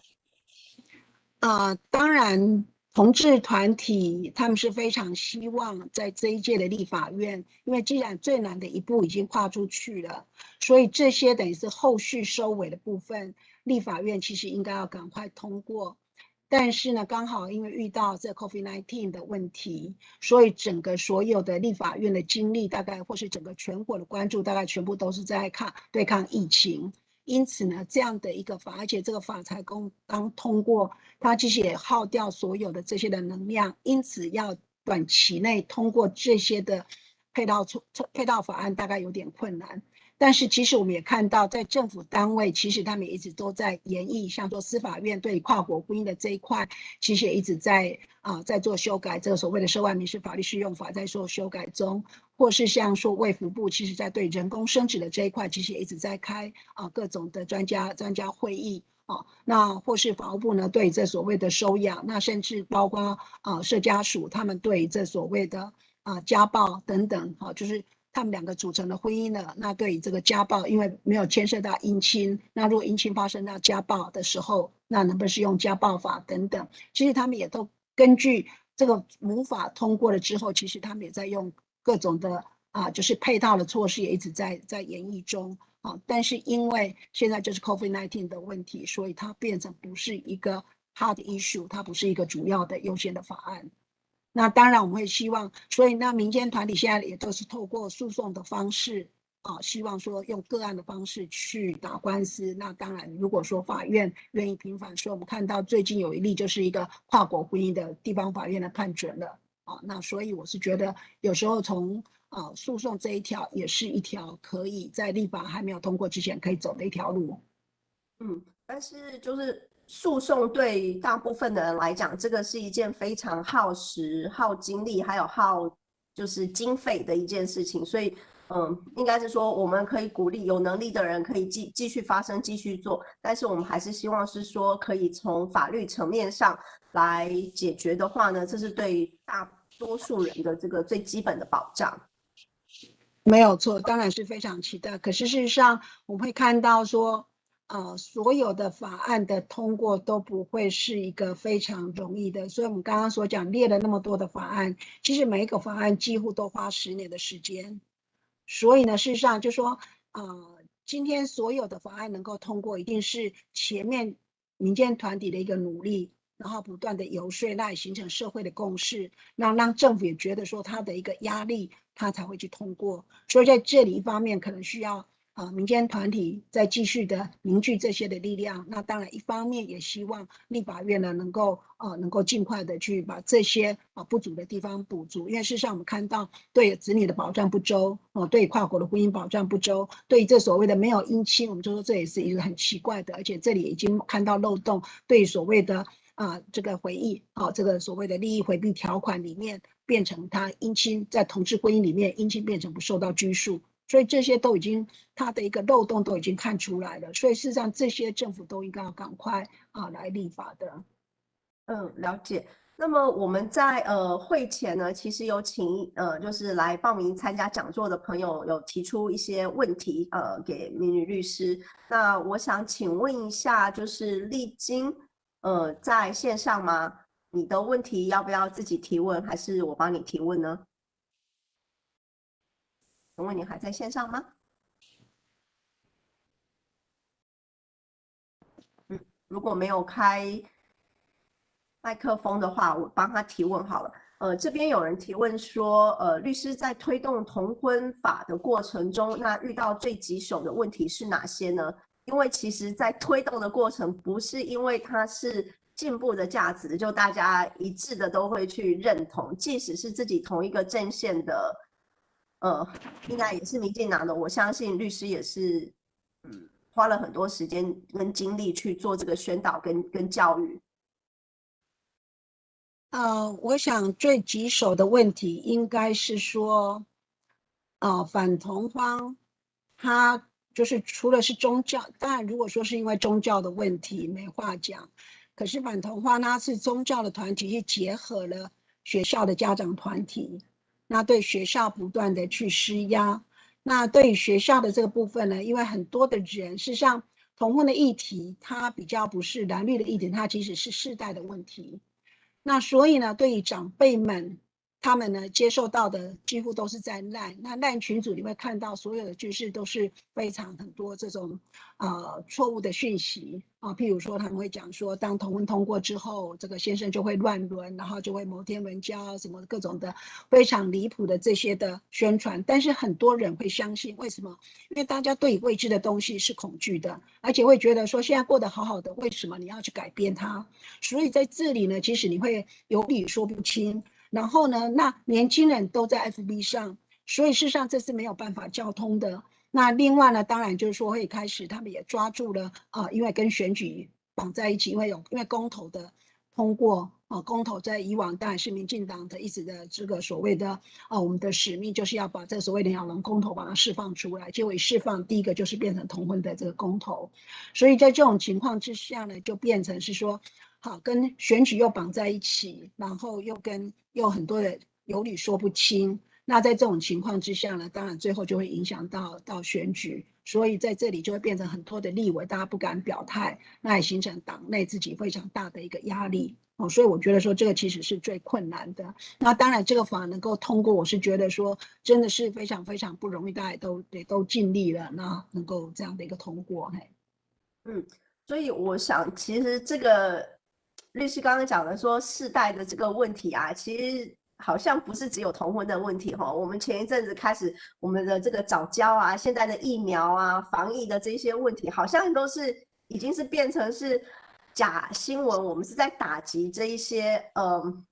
呃，当然，同志团体他们是非常希望在这一届的立法院，因为既然最难的一步已经跨出去了，所以这些等于是后续收尾的部分，立法院其实应该要赶快通过。但是呢，刚好因为遇到这 COVID-19 的问题，所以整个所有的立法院的精力，大概或是整个全国的关注，大概全部都是在抗对抗疫情。因此呢，这样的一个法，而且这个法才刚刚通过，它其实也耗掉所有的这些的能量。因此，要短期内通过这些的配套措配套法案，大概有点困难。但是其实我们也看到，在政府单位，其实他们一直都在研议，像说司法院对跨国婚姻的这一块，其实也一直在啊、在做修改，这个所谓的涉外民事法律适用法在做修改中，或是像说卫福部，其实在对人工生殖的这一块，其实也一直在开啊、各种的专家专家会议啊、那或是法务部呢对这所谓的收养，那甚至包括啊社家属，他们对这所谓的啊、家暴等等，哈、就是。他们两个组成的婚姻呢，那对于这个家暴，因为没有牵涉到姻亲，那如果姻亲发生到家暴的时候，那能不能是用家暴法等等？其实他们也都根据这个母法通过了之后，其实他们也在用各种的啊，就是配套的措施，也一直在在演绎中啊。但是因为现在就是 COVID-19 的问题，所以它变成不是一个 hard issue，它不是一个主要的优先的法案。那当然我们会希望，所以那民间团体现在也都是透过诉讼的方式啊，希望说用个案的方式去打官司。那当然，如果说法院愿意平反，所以我们看到最近有一例就是一个跨国婚姻的地方法院的判决了啊。那所以我是觉得有时候从啊诉讼这一条也是一条可以在立法还没有通过之前可以走的一条路。嗯，但是就是。诉讼对大部分的人来讲，这个是一件非常耗时、耗精力，还有耗就是经费的一件事情。所以，嗯，应该是说，我们可以鼓励有能力的人可以继继续发声、继续做。但是，我们还是希望是说，可以从法律层面上来解决的话呢，这是对大多数人的这个最基本的保障。没有错，当然是非常期待。可是事实上，我们会看到说。呃，所有的法案的通过都不会是一个非常容易的，所以我们刚刚所讲列了那么多的法案，其实每一个法案几乎都花十年的时间。所以呢，事实上就说，呃，今天所有的法案能够通过，一定是前面民间团体的一个努力。然后不断的游说，那也形成社会的共识，让让政府也觉得说他的一个压力，他才会去通过。所以在这里一方面可能需要。啊，民间团体在继续的凝聚这些的力量，那当然一方面也希望立法院呢能够呃能够尽快的去把这些啊不足的地方补足，因为事实上我们看到对子女的保障不周，哦，对跨国的婚姻保障不周，对这所谓的没有姻亲，我们就说这也是一个很奇怪的，而且这里已经看到漏洞，对所谓的啊这个回忆啊这个所谓的利益回避条款里面变成他姻亲在同志婚姻里面姻亲变成不受到拘束。所以这些都已经，它的一个漏洞都已经看出来了。所以事实上，这些政府都应该要赶快啊来立法的。嗯，了解。那么我们在呃会前呢，其实有请呃就是来报名参加讲座的朋友有提出一些问题呃给美女律师。那我想请问一下，就是丽晶呃在线上吗？你的问题要不要自己提问，还是我帮你提问呢？请问你还在线上吗？如果没有开麦克风的话，我帮他提问好了。呃，这边有人提问说，呃，律师在推动同婚法的过程中，那遇到最棘手的问题是哪些呢？因为其实，在推动的过程，不是因为它是进步的价值，就大家一致的都会去认同，即使是自己同一个阵线的。呃，应该也是民进党的，我相信律师也是，嗯，花了很多时间跟精力去做这个宣导跟跟教育。呃，我想最棘手的问题应该是说，呃，反同方，他就是除了是宗教，当然如果说是因为宗教的问题没话讲，可是反同方他是宗教的团体，是结合了学校的家长团体。那对学校不断的去施压，那对于学校的这个部分呢，因为很多的人，事实上同婚的议题，它比较不是蓝绿的议题，它其实是世代的问题。那所以呢，对于长辈们。他们呢，接受到的几乎都是在赖，那赖群组你会看到所有的句式都是非常很多这种呃错误的讯息啊，譬如说他们会讲说，当同婚通过之后，这个先生就会乱伦，然后就会摩天轮交什么各种的非常离谱的这些的宣传，但是很多人会相信，为什么？因为大家对未知的东西是恐惧的，而且会觉得说现在过得好好的，为什么你要去改变它？所以在这里呢，其实你会有理说不清。然后呢，那年轻人都在 FB 上，所以事实上这是没有办法交通的。那另外呢，当然就是说会开始，他们也抓住了啊、因为跟选举绑在一起，因为有因为公投的通过啊、公投在以往当然是民进党的一直的这个所谓的啊、我们的使命就是要把这所谓的鸟笼公投把它释放出来。结果释放，第一个就是变成同婚的这个公投，所以在这种情况之下呢，就变成是说。好，跟选举又绑在一起，然后又跟又很多的有理说不清。那在这种情况之下呢，当然最后就会影响到到选举，所以在这里就会变成很多的立委，大家不敢表态，那也形成党内自己非常大的一个压力哦。所以我觉得说这个其实是最困难的。那当然这个法能够通过，我是觉得说真的是非常非常不容易，大家都也都尽力了，那能够这样的一个通过，嘿，嗯，所以我想其实这个。律师刚刚讲的说世代的这个问题啊，其实好像不是只有同婚的问题哈。我们前一阵子开始，我们的这个早教啊，现在的疫苗啊，防疫的这些问题，好像都是已经是变成是假新闻。我们是在打击这一些嗯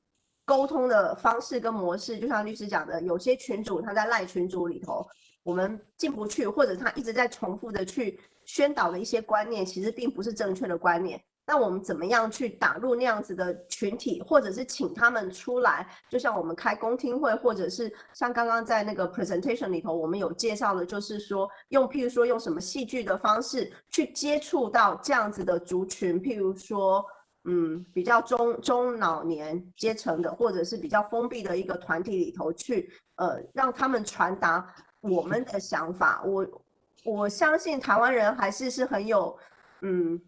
沟通的方式跟模式。就像律师讲的，有些群主他在赖群组里头，我们进不去，或者他一直在重复的去宣导的一些观念，其实并不是正确的观念。那我们怎么样去打入那样子的群体，或者是请他们出来？就像我们开公听会，或者是像刚刚在那个 presentation 里头，我们有介绍的，就是说用，譬如说用什么戏剧的方式去接触到这样子的族群，譬如说，嗯，比较中中老年阶层的，或者是比较封闭的一个团体里头去，呃，让他们传达我们的想法。我我相信台湾人还是是很有，嗯。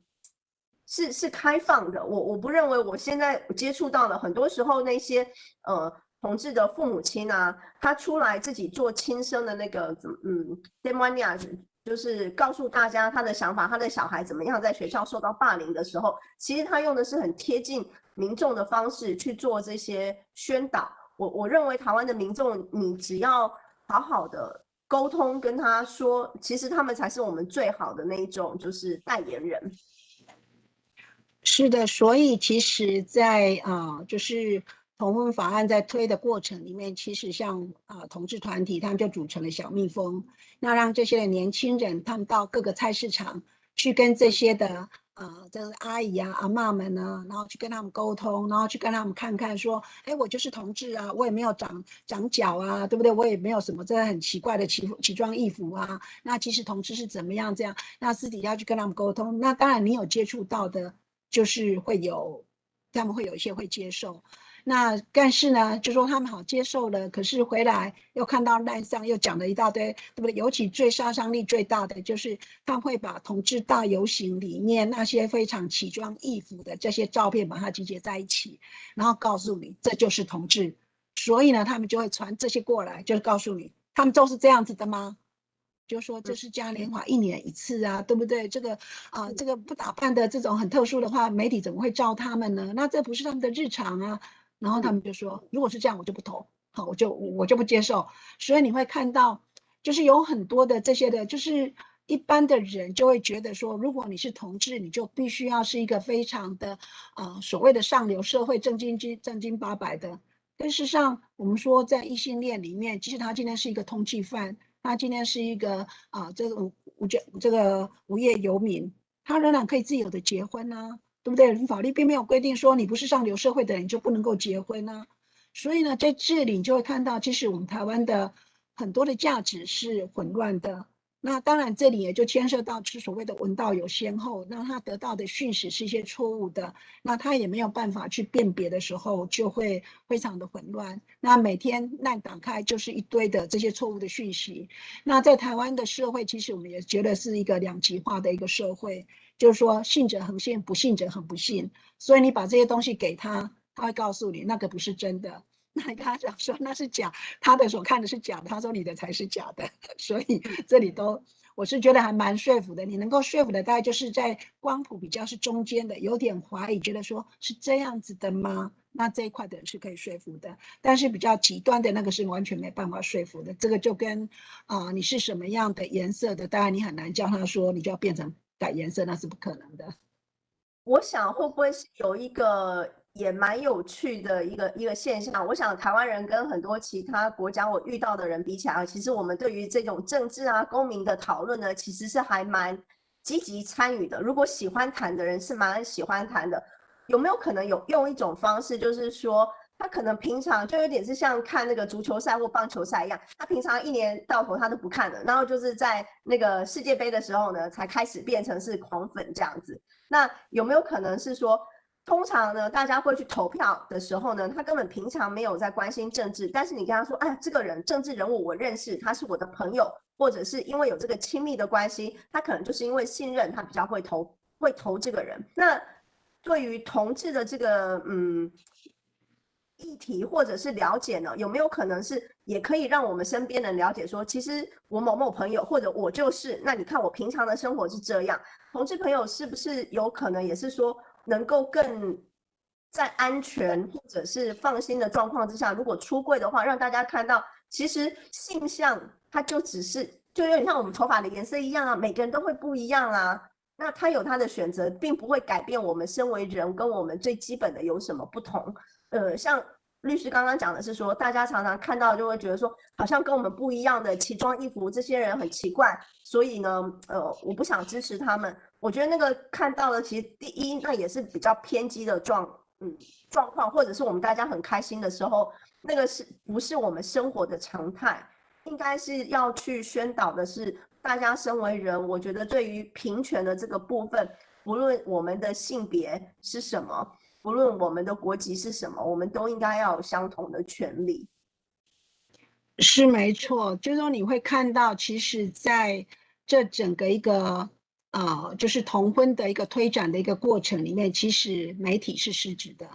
是是开放的，我我不认为我现在接触到了很多时候那些呃同志的父母亲啊，他出来自己做亲生的那个怎么嗯 d e m o n i a 就就是告诉大家他的想法，他的小孩怎么样在学校受到霸凌的时候，其实他用的是很贴近民众的方式去做这些宣导。我我认为台湾的民众，你只要好好的沟通，跟他说，其实他们才是我们最好的那一种，就是代言人。是的，所以其实在，啊，就是同婚法案在推的过程里面，其实像啊、同志团体他们就组成了小蜜蜂，那让这些的年轻人他们到各个菜市场去跟这些的。啊，这个阿姨啊、阿嬷们呢，然后去跟他们沟通，然后去跟他们看看，说，哎，我就是同志啊，我也没有长长脚啊，对不对？我也没有什么这很奇怪的奇奇装异服啊。那其实同志是怎么样？这样，那私底下去跟他们沟通，那当然你有接触到的，就是会有，他们会有一些会接受。那但是呢，就说他们好接受了，可是回来又看到赖上又讲了一大堆，对不对？尤其最杀伤力最大的就是他会把同志大游行里面那些非常奇装异服的这些照片把它集结在一起，然后告诉你这就是同志，所以呢，他们就会传这些过来，就告诉你他们都是这样子的吗？就说这是嘉年华一年一次啊，对不对？这个啊、呃，这个不打扮的这种很特殊的话，媒体怎么会照他们呢？那这不是他们的日常啊。然后他们就说，如果是这样，我就不投，好，我就我就不接受。所以你会看到，就是有很多的这些的，就是一般的人就会觉得说，如果你是同志，你就必须要是一个非常的啊、呃、所谓的上流社会正经经正经八百的。但事实上，我们说在异性恋里面，即使他今天是一个通缉犯，他今天是一个啊、这个无无这这个无业游民，他仍然可以自由的结婚呢、对不对？法律并没有规定说你不是上流社会的人就不能够结婚呢、所以呢，在这里你就会看到，其实我们台湾的很多的价值是混乱的。那当然，这里也就牵涉到是所谓的闻道有先后，那他得到的讯息是一些错误的，那他也没有办法去辨别的时候，就会非常的混乱。那每天烂打开就是一堆的这些错误的讯息。那在台湾的社会，其实我们也觉得是一个两极化的一个社会。就是说，信者恒信，不信者恒不信。所以你把这些东西给他，他会告诉你那个不是真的。那你跟他讲说那是假，他的所看的是假的，他说你的才是假的。[LAUGHS] 所以这里都，我是觉得还蛮说服的。你能够说服的，大概就是在光谱比较是中间的，有点怀疑，觉得说是这样子的吗？那这一块的是可以说服的。但是比较极端的那个是完全没办法说服的。这个就跟啊、你是什么样的颜色的，当然你很难叫他说你就要变成。改颜色那是不可能的。我想会不会是有一个也蛮有趣的一个一个现象？我想台湾人跟很多其他国家我遇到的人比起来，其实我们对于这种政治啊、公民的讨论呢，其实是还蛮积极参与的。如果喜欢谈的人是蛮喜欢谈的，有没有可能有用一种方式，就是说？他可能平常就有点是像看那个足球赛或棒球赛一样，他平常一年到头他都不看的，然后就是在那个世界杯的时候呢，才开始变成是狂粉这样子。那有没有可能是说，通常呢，大家会去投票的时候呢，他根本平常没有在关心政治，但是你跟他说，哎，这个人政治人物我认识，他是我的朋友，或者是因为有这个亲密的关系，他可能就是因为信任他比较会投，会投这个人。那对于同志的这个，嗯。议题或者是了解呢，有没有可能是也可以让我们身边人了解说，其实我某某朋友或者我就是，那你看我平常的生活是这样，同志朋友是不是有可能也是说能够更在安全或者是放心的状况之下，如果出柜的话，让大家看到其实性向它就只是就有点像我们头发的颜色一样啊，每个人都会不一样啊，那他有他的选择，并不会改变我们身为人跟我们最基本的有什么不同。呃，像律师刚刚讲的是说，大家常常看到就会觉得说，好像跟我们不一样的奇装异服，这些人很奇怪，所以呢，呃，我不想支持他们。我觉得那个看到的，其实第一，那也是比较偏激的状，嗯，状况，或者是我们大家很开心的时候，那个是不是我们生活的常态？应该是要去宣导的是，大家身为人，我觉得对于平权的这个部分，不论我们的性别是什么。不论我们的国籍是什么，我们都应该要有相同的权利。是没错，就是说你会看到，其实在这整个一个呃，就是同婚的一个推展的一个过程里面，其实媒体是失职的，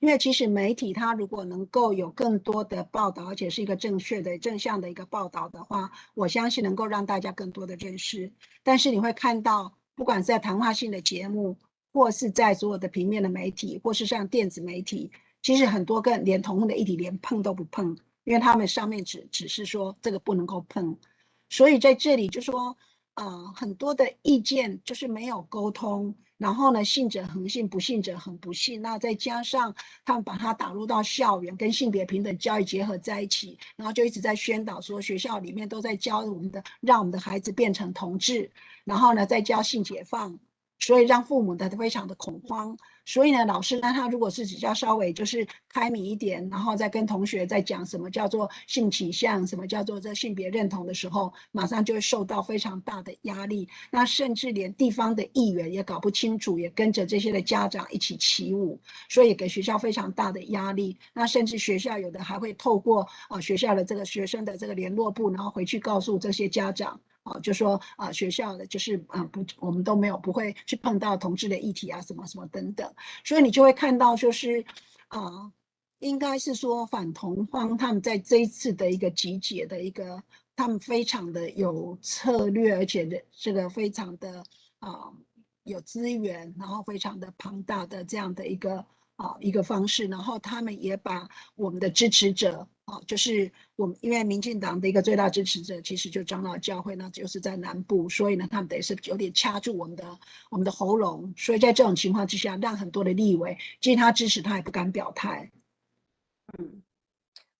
因为其实媒体它如果能够有更多的报道，而且是一个正确的、正向的一个报道的话，我相信能够让大家更多的认识。但是你会看到，不管是在谈话性的节目，或是在所有的平面的媒体，或是像电子媒体，其实很多个连同婚的议题连碰都不碰，因为他们上面只只是说这个不能够碰。所以在这里就说，呃，很多的意见就是没有沟通。然后呢，信者恒信，不信者恒不信。那再加上他们把它打入到校园，跟性别平等教育结合在一起，然后就一直在宣导说，学校里面都在教我们的，让我们的孩子变成同志，然后呢，再教性解放。所以让父母的非常的恐慌，所以呢，老师呢，他如果是比较稍微就是开明一点，然后再跟同学在讲什么叫做性取向，什么叫做这性别认同的时候，马上就会受到非常大的压力。那甚至连地方的议员也搞不清楚，也跟着这些的家长一起起舞，所以给学校非常大的压力。那甚至学校有的还会透过啊学校的这个学生的这个联络部，然后回去告诉这些家长。啊，就说啊，学校的就是啊，不，我们都没有不会去碰到同志的议题啊，什么什么等等，所以你就会看到，就是啊，应该是说反同方他们在这一次的一个集结的一个，他们非常的有策略，而且的这个非常的啊有资源，然后非常的庞大的这样的一个啊一个方式，然后他们也把我们的支持者。哦，就是我们因为民进党的一个最大支持者，其实就长老教会呢，就是在南部，所以呢，他们等于是有点掐住我们的我们的喉咙，所以在这种情况之下，让很多的立委，即使他支持，他也不敢表态。嗯，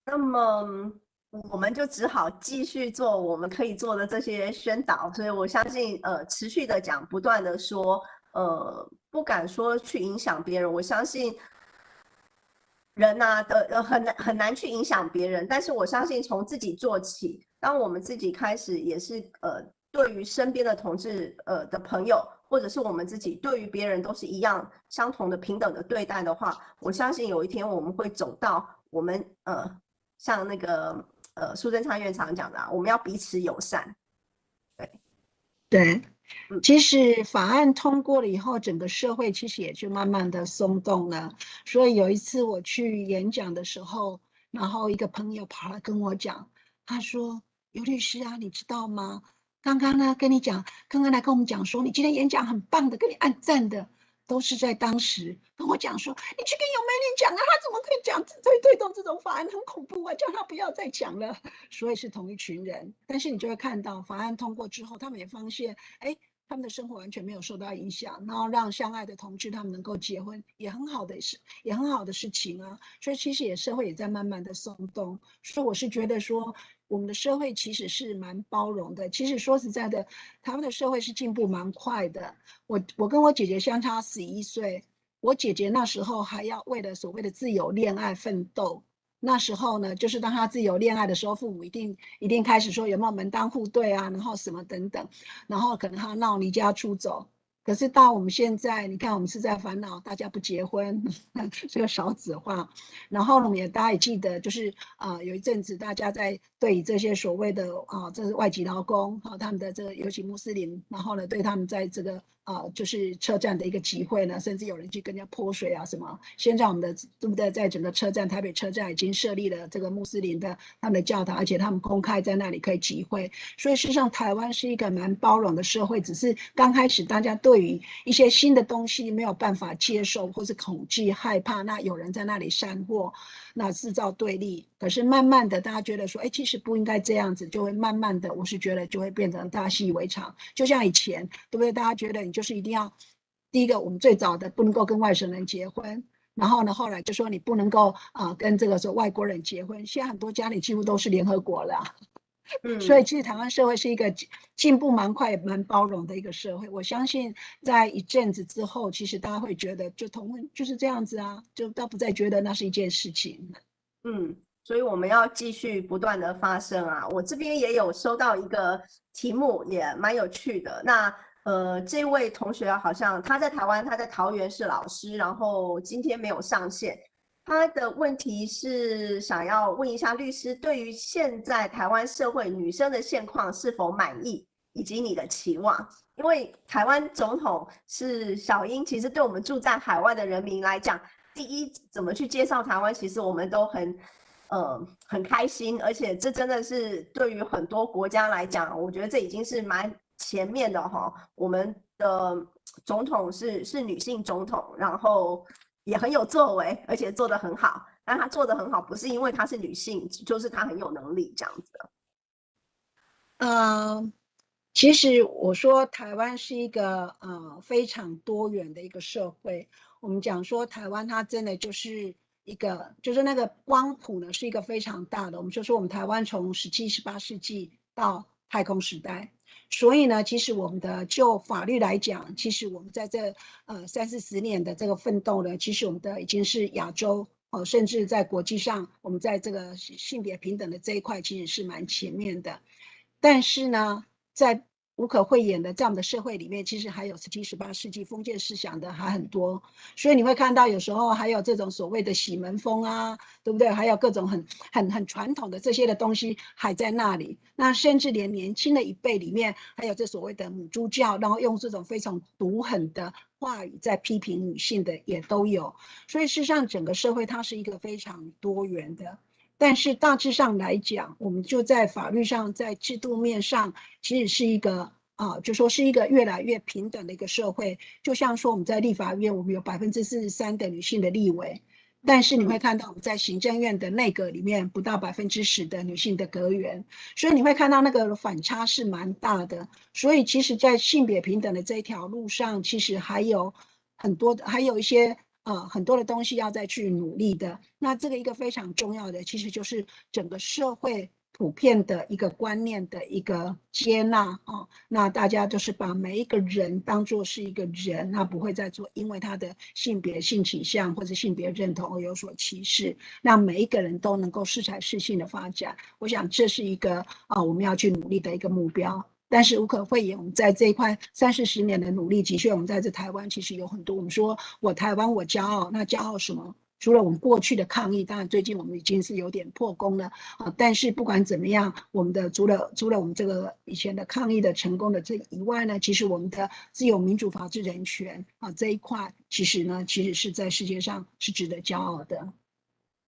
那么我们就只好继续做我们可以做的这些宣导，所以我相信，呃，持续的讲，不断的说，呃，不敢说去影响别人，我相信。人呐、啊，呃呃，很难很难去影响别人，但是我相信从自己做起，当我们自己开始也是呃，对于身边的同志呃的朋友，或者是我们自己，对于别人都是一样相同的平等的对待的话，我相信有一天我们会走到我们呃，像那个呃苏贞昌院长讲的、啊，我们要彼此友善，对，对。其实法案通过了以后，整个社会其实也就慢慢的松动了。所以有一次我去演讲的时候，然后一个朋友跑来跟我讲，他说：“尤律师啊，你知道吗？刚刚呢跟你讲，刚刚来跟我们讲说你今天演讲很棒的，给你按赞的。”都是在当时跟我讲说，你去跟尤美玲讲啊，他怎么可以讲推推动这种法案，很恐怖啊，叫他不要再讲了。所以是同一群人，但是你就会看到法案通过之后，他们也发现，哎，他们的生活完全没有受到影响，然后让相爱的同志他们能够结婚，也很好的事，也很好的事情啊。所以其实也社会也在慢慢的松动，所以我是觉得说。我们的社会其实是蛮包容的。其实说实在的，他们的社会是进步蛮快的。我我跟我姐姐相差十一岁，我姐姐那时候还要为了所谓的自由恋爱奋斗。那时候呢，就是当他自由恋爱的时候，父母一定一定开始说有没有门当户对啊，然后什么等等，然后可能他闹离家出走。可是到我们现在，你看我们是在烦恼大家不结婚，[LAUGHS] 这个少子化，然后我们也大家也记得，就是啊、有一阵子大家在对这些所谓的啊这是外籍劳工啊他们的这个尤其穆斯林，然后呢对他们在这个。啊，就是车站的一个集会呢，甚至有人去跟人家泼水啊什么。现在我们的对不对？在整个车站，台北车站已经设立了这个穆斯林的他们的教堂，而且他们公开在那里可以集会。所以事实上，台湾是一个蛮包容的社会，只是刚开始大家对于一些新的东西没有办法接受，或是恐惧害怕，那有人在那里煽惑。那制造对立，可是慢慢的，大家觉得说，哎，其实不应该这样子，就会慢慢的，我是觉得就会变成大家习以为常。就像以前，对不对？大家觉得你就是一定要，第一个，我们最早的不能够跟外省人结婚，然后呢，后来就说你不能够啊、呃、跟这个说外国人结婚。现在很多家里几乎都是联合国了。嗯，[LAUGHS] 所以其实台湾社会是一个进步蛮快、蛮包容的一个社会。我相信在一阵子之后，其实大家会觉得，就同就是这样子啊，就倒不再觉得那是一件事情。嗯，所以我们要继续不断的发声啊。我这边也有收到一个题目，也蛮有趣的。那呃，这位同学好像他在台湾，他在桃园是老师，然后今天没有上线。他的问题是想要问一下律师，对于现在台湾社会女生的现况是否满意，以及你的期望？因为台湾总统是小英，其实对我们住在海外的人民来讲，第一怎么去介绍台湾，其实我们都很，呃，很开心，而且这真的是对于很多国家来讲，我觉得这已经是蛮前面的哈。我们的总统是是女性总统，然后也很有作为，而且做得很好。但她做得很好，不是因为她是女性，就是她很有能力这样子的。嗯。其实我说台湾是一个呃非常多元的一个社会。我们讲说台湾它真的就是一个，就是那个光谱呢是一个非常大的。我们就说我们台湾从十七、十八世纪到太空时代，所以呢，其实我们的就法律来讲，其实我们在这呃三四十年的这个奋斗呢，其实我们的已经是亚洲呃，甚至在国际上，我们在这个性别平等的这一块其实是蛮前面的。但是呢，在无可讳言的这样的社会里面，其实还有十七、十八世纪封建思想的还很多，所以你会看到有时候还有这种所谓的洗门风啊，对不对？还有各种很很很传统的这些的东西还在那里。那甚至连年轻的一辈里面，还有这所谓的母猪教，然后用这种非常毒狠的话语在批评女性的也都有。所以事实上，整个社会它是一个非常多元的。但是大致上来讲，我们就在法律上，在制度面上，其实是一个啊，就说是一个越来越平等的一个社会。就像说我们在立法院，我们有百分之四十三的女性的立委，但是你会看到我们在行政院的内阁里面不到百分之十的女性的阁员，所以你会看到那个反差是蛮大的。所以其实，在性别平等的这一条路上，其实还有很多的，还有一些。呃，很多的东西要再去努力的。那这个一个非常重要的，其实就是整个社会普遍的一个观念的一个接纳啊、哦。那大家就是把每一个人当做是一个人，那不会再做因为他的性别、性倾向或者性别认同而有所歧视。那每一个人都能够适才适性的发展，我想这是一个啊、我们要去努力的一个目标。但是无可讳言，我们在这一块三四十年的努力，的确，我们在这台湾其实有很多。我们说我台湾，我骄傲，那骄傲什么？除了我们过去的抗议，当然最近我们已经是有点破功了啊。但是不管怎么样，我们的除了除了我们这个以前的抗议的成功的这以外呢，其实我们的自由、民主、法治、人权啊这一块，其实呢，其实是在世界上是值得骄傲的。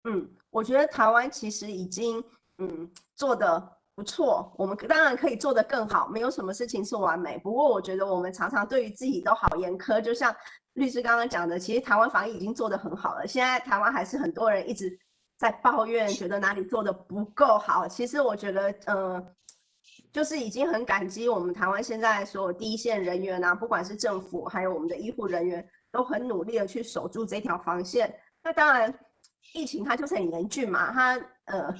嗯，我觉得台湾其实已经嗯做的。不错，我们当然可以做得更好，没有什么事情是完美。不过我觉得我们常常对于自己都好严苛，就像律师刚刚讲的，其实台湾防疫已经做得很好了。现在台湾还是很多人一直在抱怨，觉得哪里做得不够好。其实我觉得，嗯、就是已经很感激我们台湾现在所有第一线人员啊，不管是政府还有我们的医护人员，都很努力的去守住这条防线。那当然，疫情它就是很严峻嘛，它呃。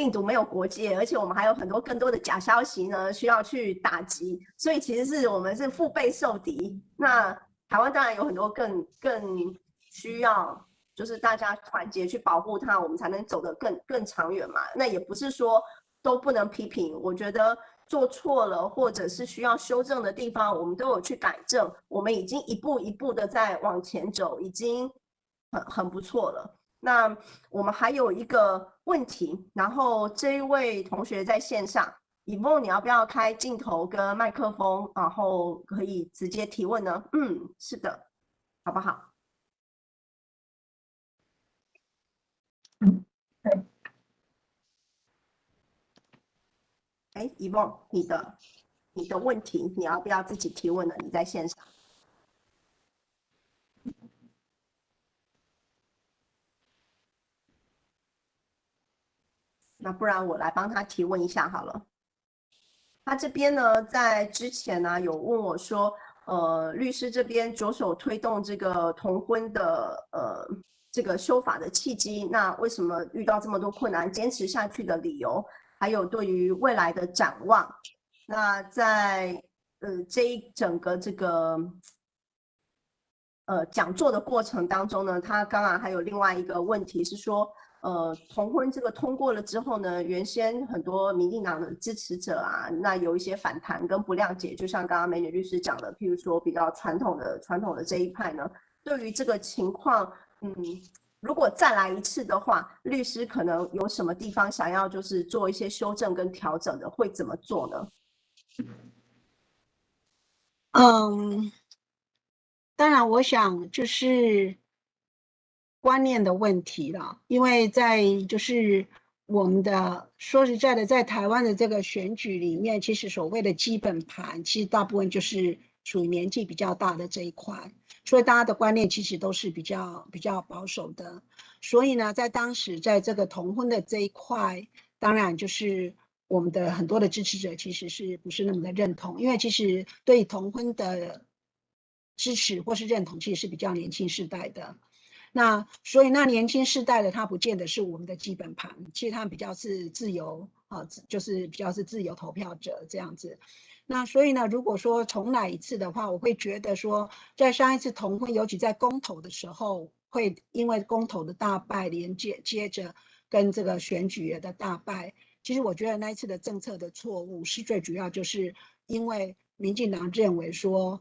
病毒没有国界，而且我们还有很多更多的假消息呢，需要去打击。所以其实是我们是腹背受敌。那台湾当然有很多更更需要，就是大家团结去保护它，我们才能走得更更长远嘛。那也不是说都不能批评，我觉得做错了或者是需要修正的地方，我们都有去改正。我们已经一步一步的在往前走，已经很很不错了。那我们还有一个问题，然后这一位同学在线上，以梦，你要不要开镜头跟麦克风，然后可以直接提问呢？嗯，是的，好不好？嗯，对。哎，以梦，你的你的问题，你要不要自己提问呢？你在线上。那不然我来帮他提问一下好了。他这边呢，在之前呢有问我说，呃，律师这边着手推动这个同婚的呃这个修法的契机，那为什么遇到这么多困难，坚持下去的理由，还有对于未来的展望。那在呃这一整个这个呃讲座的过程当中呢，他刚刚还有另外一个问题是说。呃，同婚这个通过了之后呢，原先很多民进党的支持者啊，那有一些反弹跟不谅解，就像刚刚美女律师讲的，譬如说比较传统的传统的这一派呢，对于这个情况，嗯，如果再来一次的话，律师可能有什么地方想要就是做一些修正跟调整的，会怎么做呢？嗯，当然，我想就是。观念的问题了，因为在就是我们的说实在的，在台湾的这个选举里面，其实所谓的基本盘，其实大部分就是属于年纪比较大的这一块，所以大家的观念其实都是比较比较保守的。所以呢，在当时在这个同婚的这一块，当然就是我们的很多的支持者其实是不是那么的认同，因为其实对同婚的支持或是认同，其实是比较年轻世代的。那所以，那年轻世代的他不见得是我们的基本盘，其实他比较是自由啊，就是比较是自由投票者这样子。那所以呢，如果说重来一次的话，我会觉得说，在上一次同婚，尤其在公投的时候，会因为公投的大败，连接接着跟这个选举的大败，其实我觉得那一次的政策的错误是最主要，就是因为民进党认为说。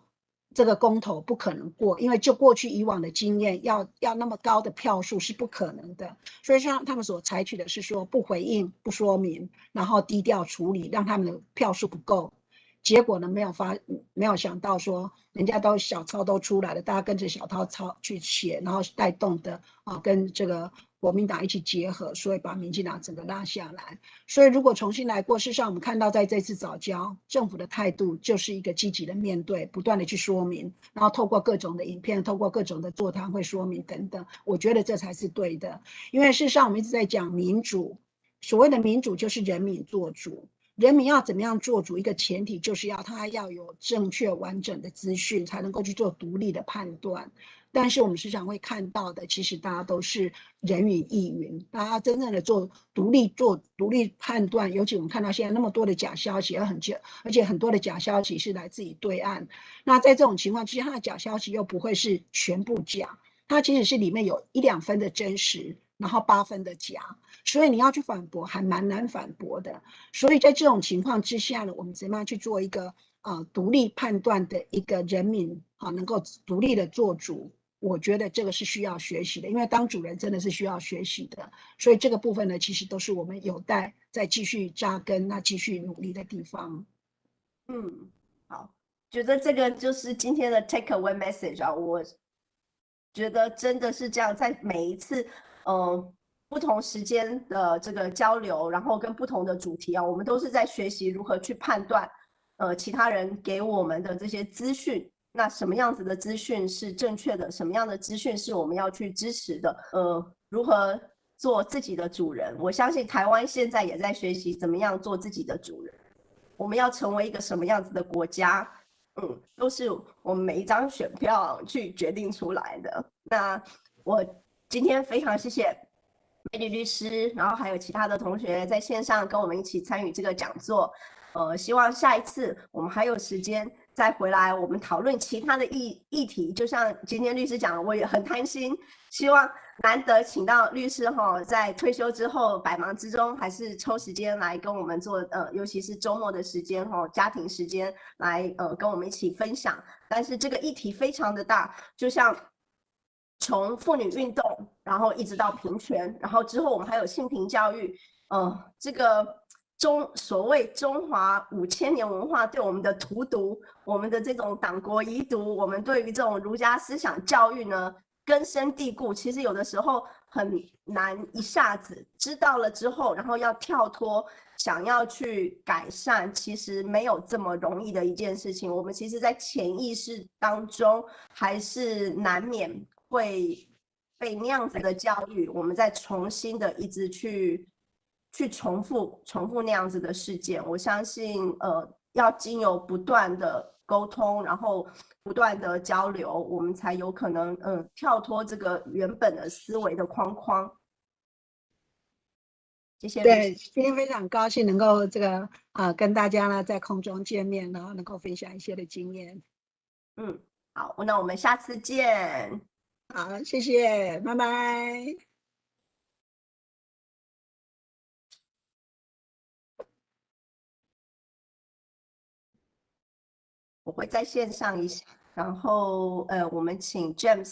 这个公投不可能过，因为就过去以往的经验，要要那么高的票数是不可能的。所以像他们所采取的是说不回应、不说明，然后低调处理，让他们的票数不够。结果呢，没有发，没有想到说，人家都小抄都出来了，大家跟着小抄抄去写，然后带动的啊，跟这个。国民党一起结合，所以把民进党整个拉下来。所以如果重新来过，事实上我们看到在这次早教，政府的态度就是一个积极的面对，不断的去说明，然后透过各种的影片，透过各种的座谈会说明等等。我觉得这才是对的，因为事实上我们一直在讲民主，所谓的民主就是人民做主，人民要怎么样做主？一个前提就是要他要有正确完整的资讯，才能够去做独立的判断。但是我们时常会看到的，其实大家都是人云亦云。大家真正的做独立、做独立判断，尤其我们看到现在那么多的假消息，而很假，而且很多的假消息是来自于对岸。那在这种情况之下，它的假消息又不会是全部假，它其实是里面有一两分的真实，然后八分的假。所以你要去反驳，还蛮难反驳的。所以在这种情况之下呢，我们怎么样去做一个呃独立判断的一个人民啊，能够独立的做主？我觉得这个是需要学习的，因为当主人真的是需要学习的，所以这个部分呢，其实都是我们有待再继续扎根、那继续努力的地方。嗯，好，觉得这个就是今天的 take away message 啊，我觉得真的是这样，在每一次嗯、呃、不同时间的这个交流，然后跟不同的主题啊，我们都是在学习如何去判断呃其他人给我们的这些资讯。那什么样子的资讯是正确的？什么样的资讯是我们要去支持的？呃，如何做自己的主人？我相信台湾现在也在学习怎么样做自己的主人。我们要成为一个什么样子的国家？嗯，都是我们每一张选票去决定出来的。那我今天非常谢谢美女律师，然后还有其他的同学在线上跟我们一起参与这个讲座。呃，希望下一次我们还有时间。再回来，我们讨论其他的议议题。就像今天律师讲的，我也很贪心，希望难得请到律师哈，在退休之后百忙之中，还是抽时间来跟我们做呃，尤其是周末的时间哈，家庭时间来呃跟我们一起分享。但是这个议题非常的大，就像从妇女运动，然后一直到平权，然后之后我们还有性平教育，呃，这个。中所谓中华五千年文化对我们的荼毒，我们的这种党国遗毒，我们对于这种儒家思想教育呢，根深蒂固。其实有的时候很难一下子知道了之后，然后要跳脱，想要去改善，其实没有这么容易的一件事情。我们其实，在潜意识当中，还是难免会被那样子的教育，我们再重新的一直去。去重复重复那样子的事件，我相信，呃，要经由不断的沟通，然后不断的交流，我们才有可能，嗯、呃，跳脱这个原本的思维的框框。谢谢。对，今天非常高兴能够这个啊、呃，跟大家呢在空中见面，然后能够分享一些的经验。嗯，好，那我们下次见。好，谢谢，拜拜。我会在线上一下，然后呃，我们请 James。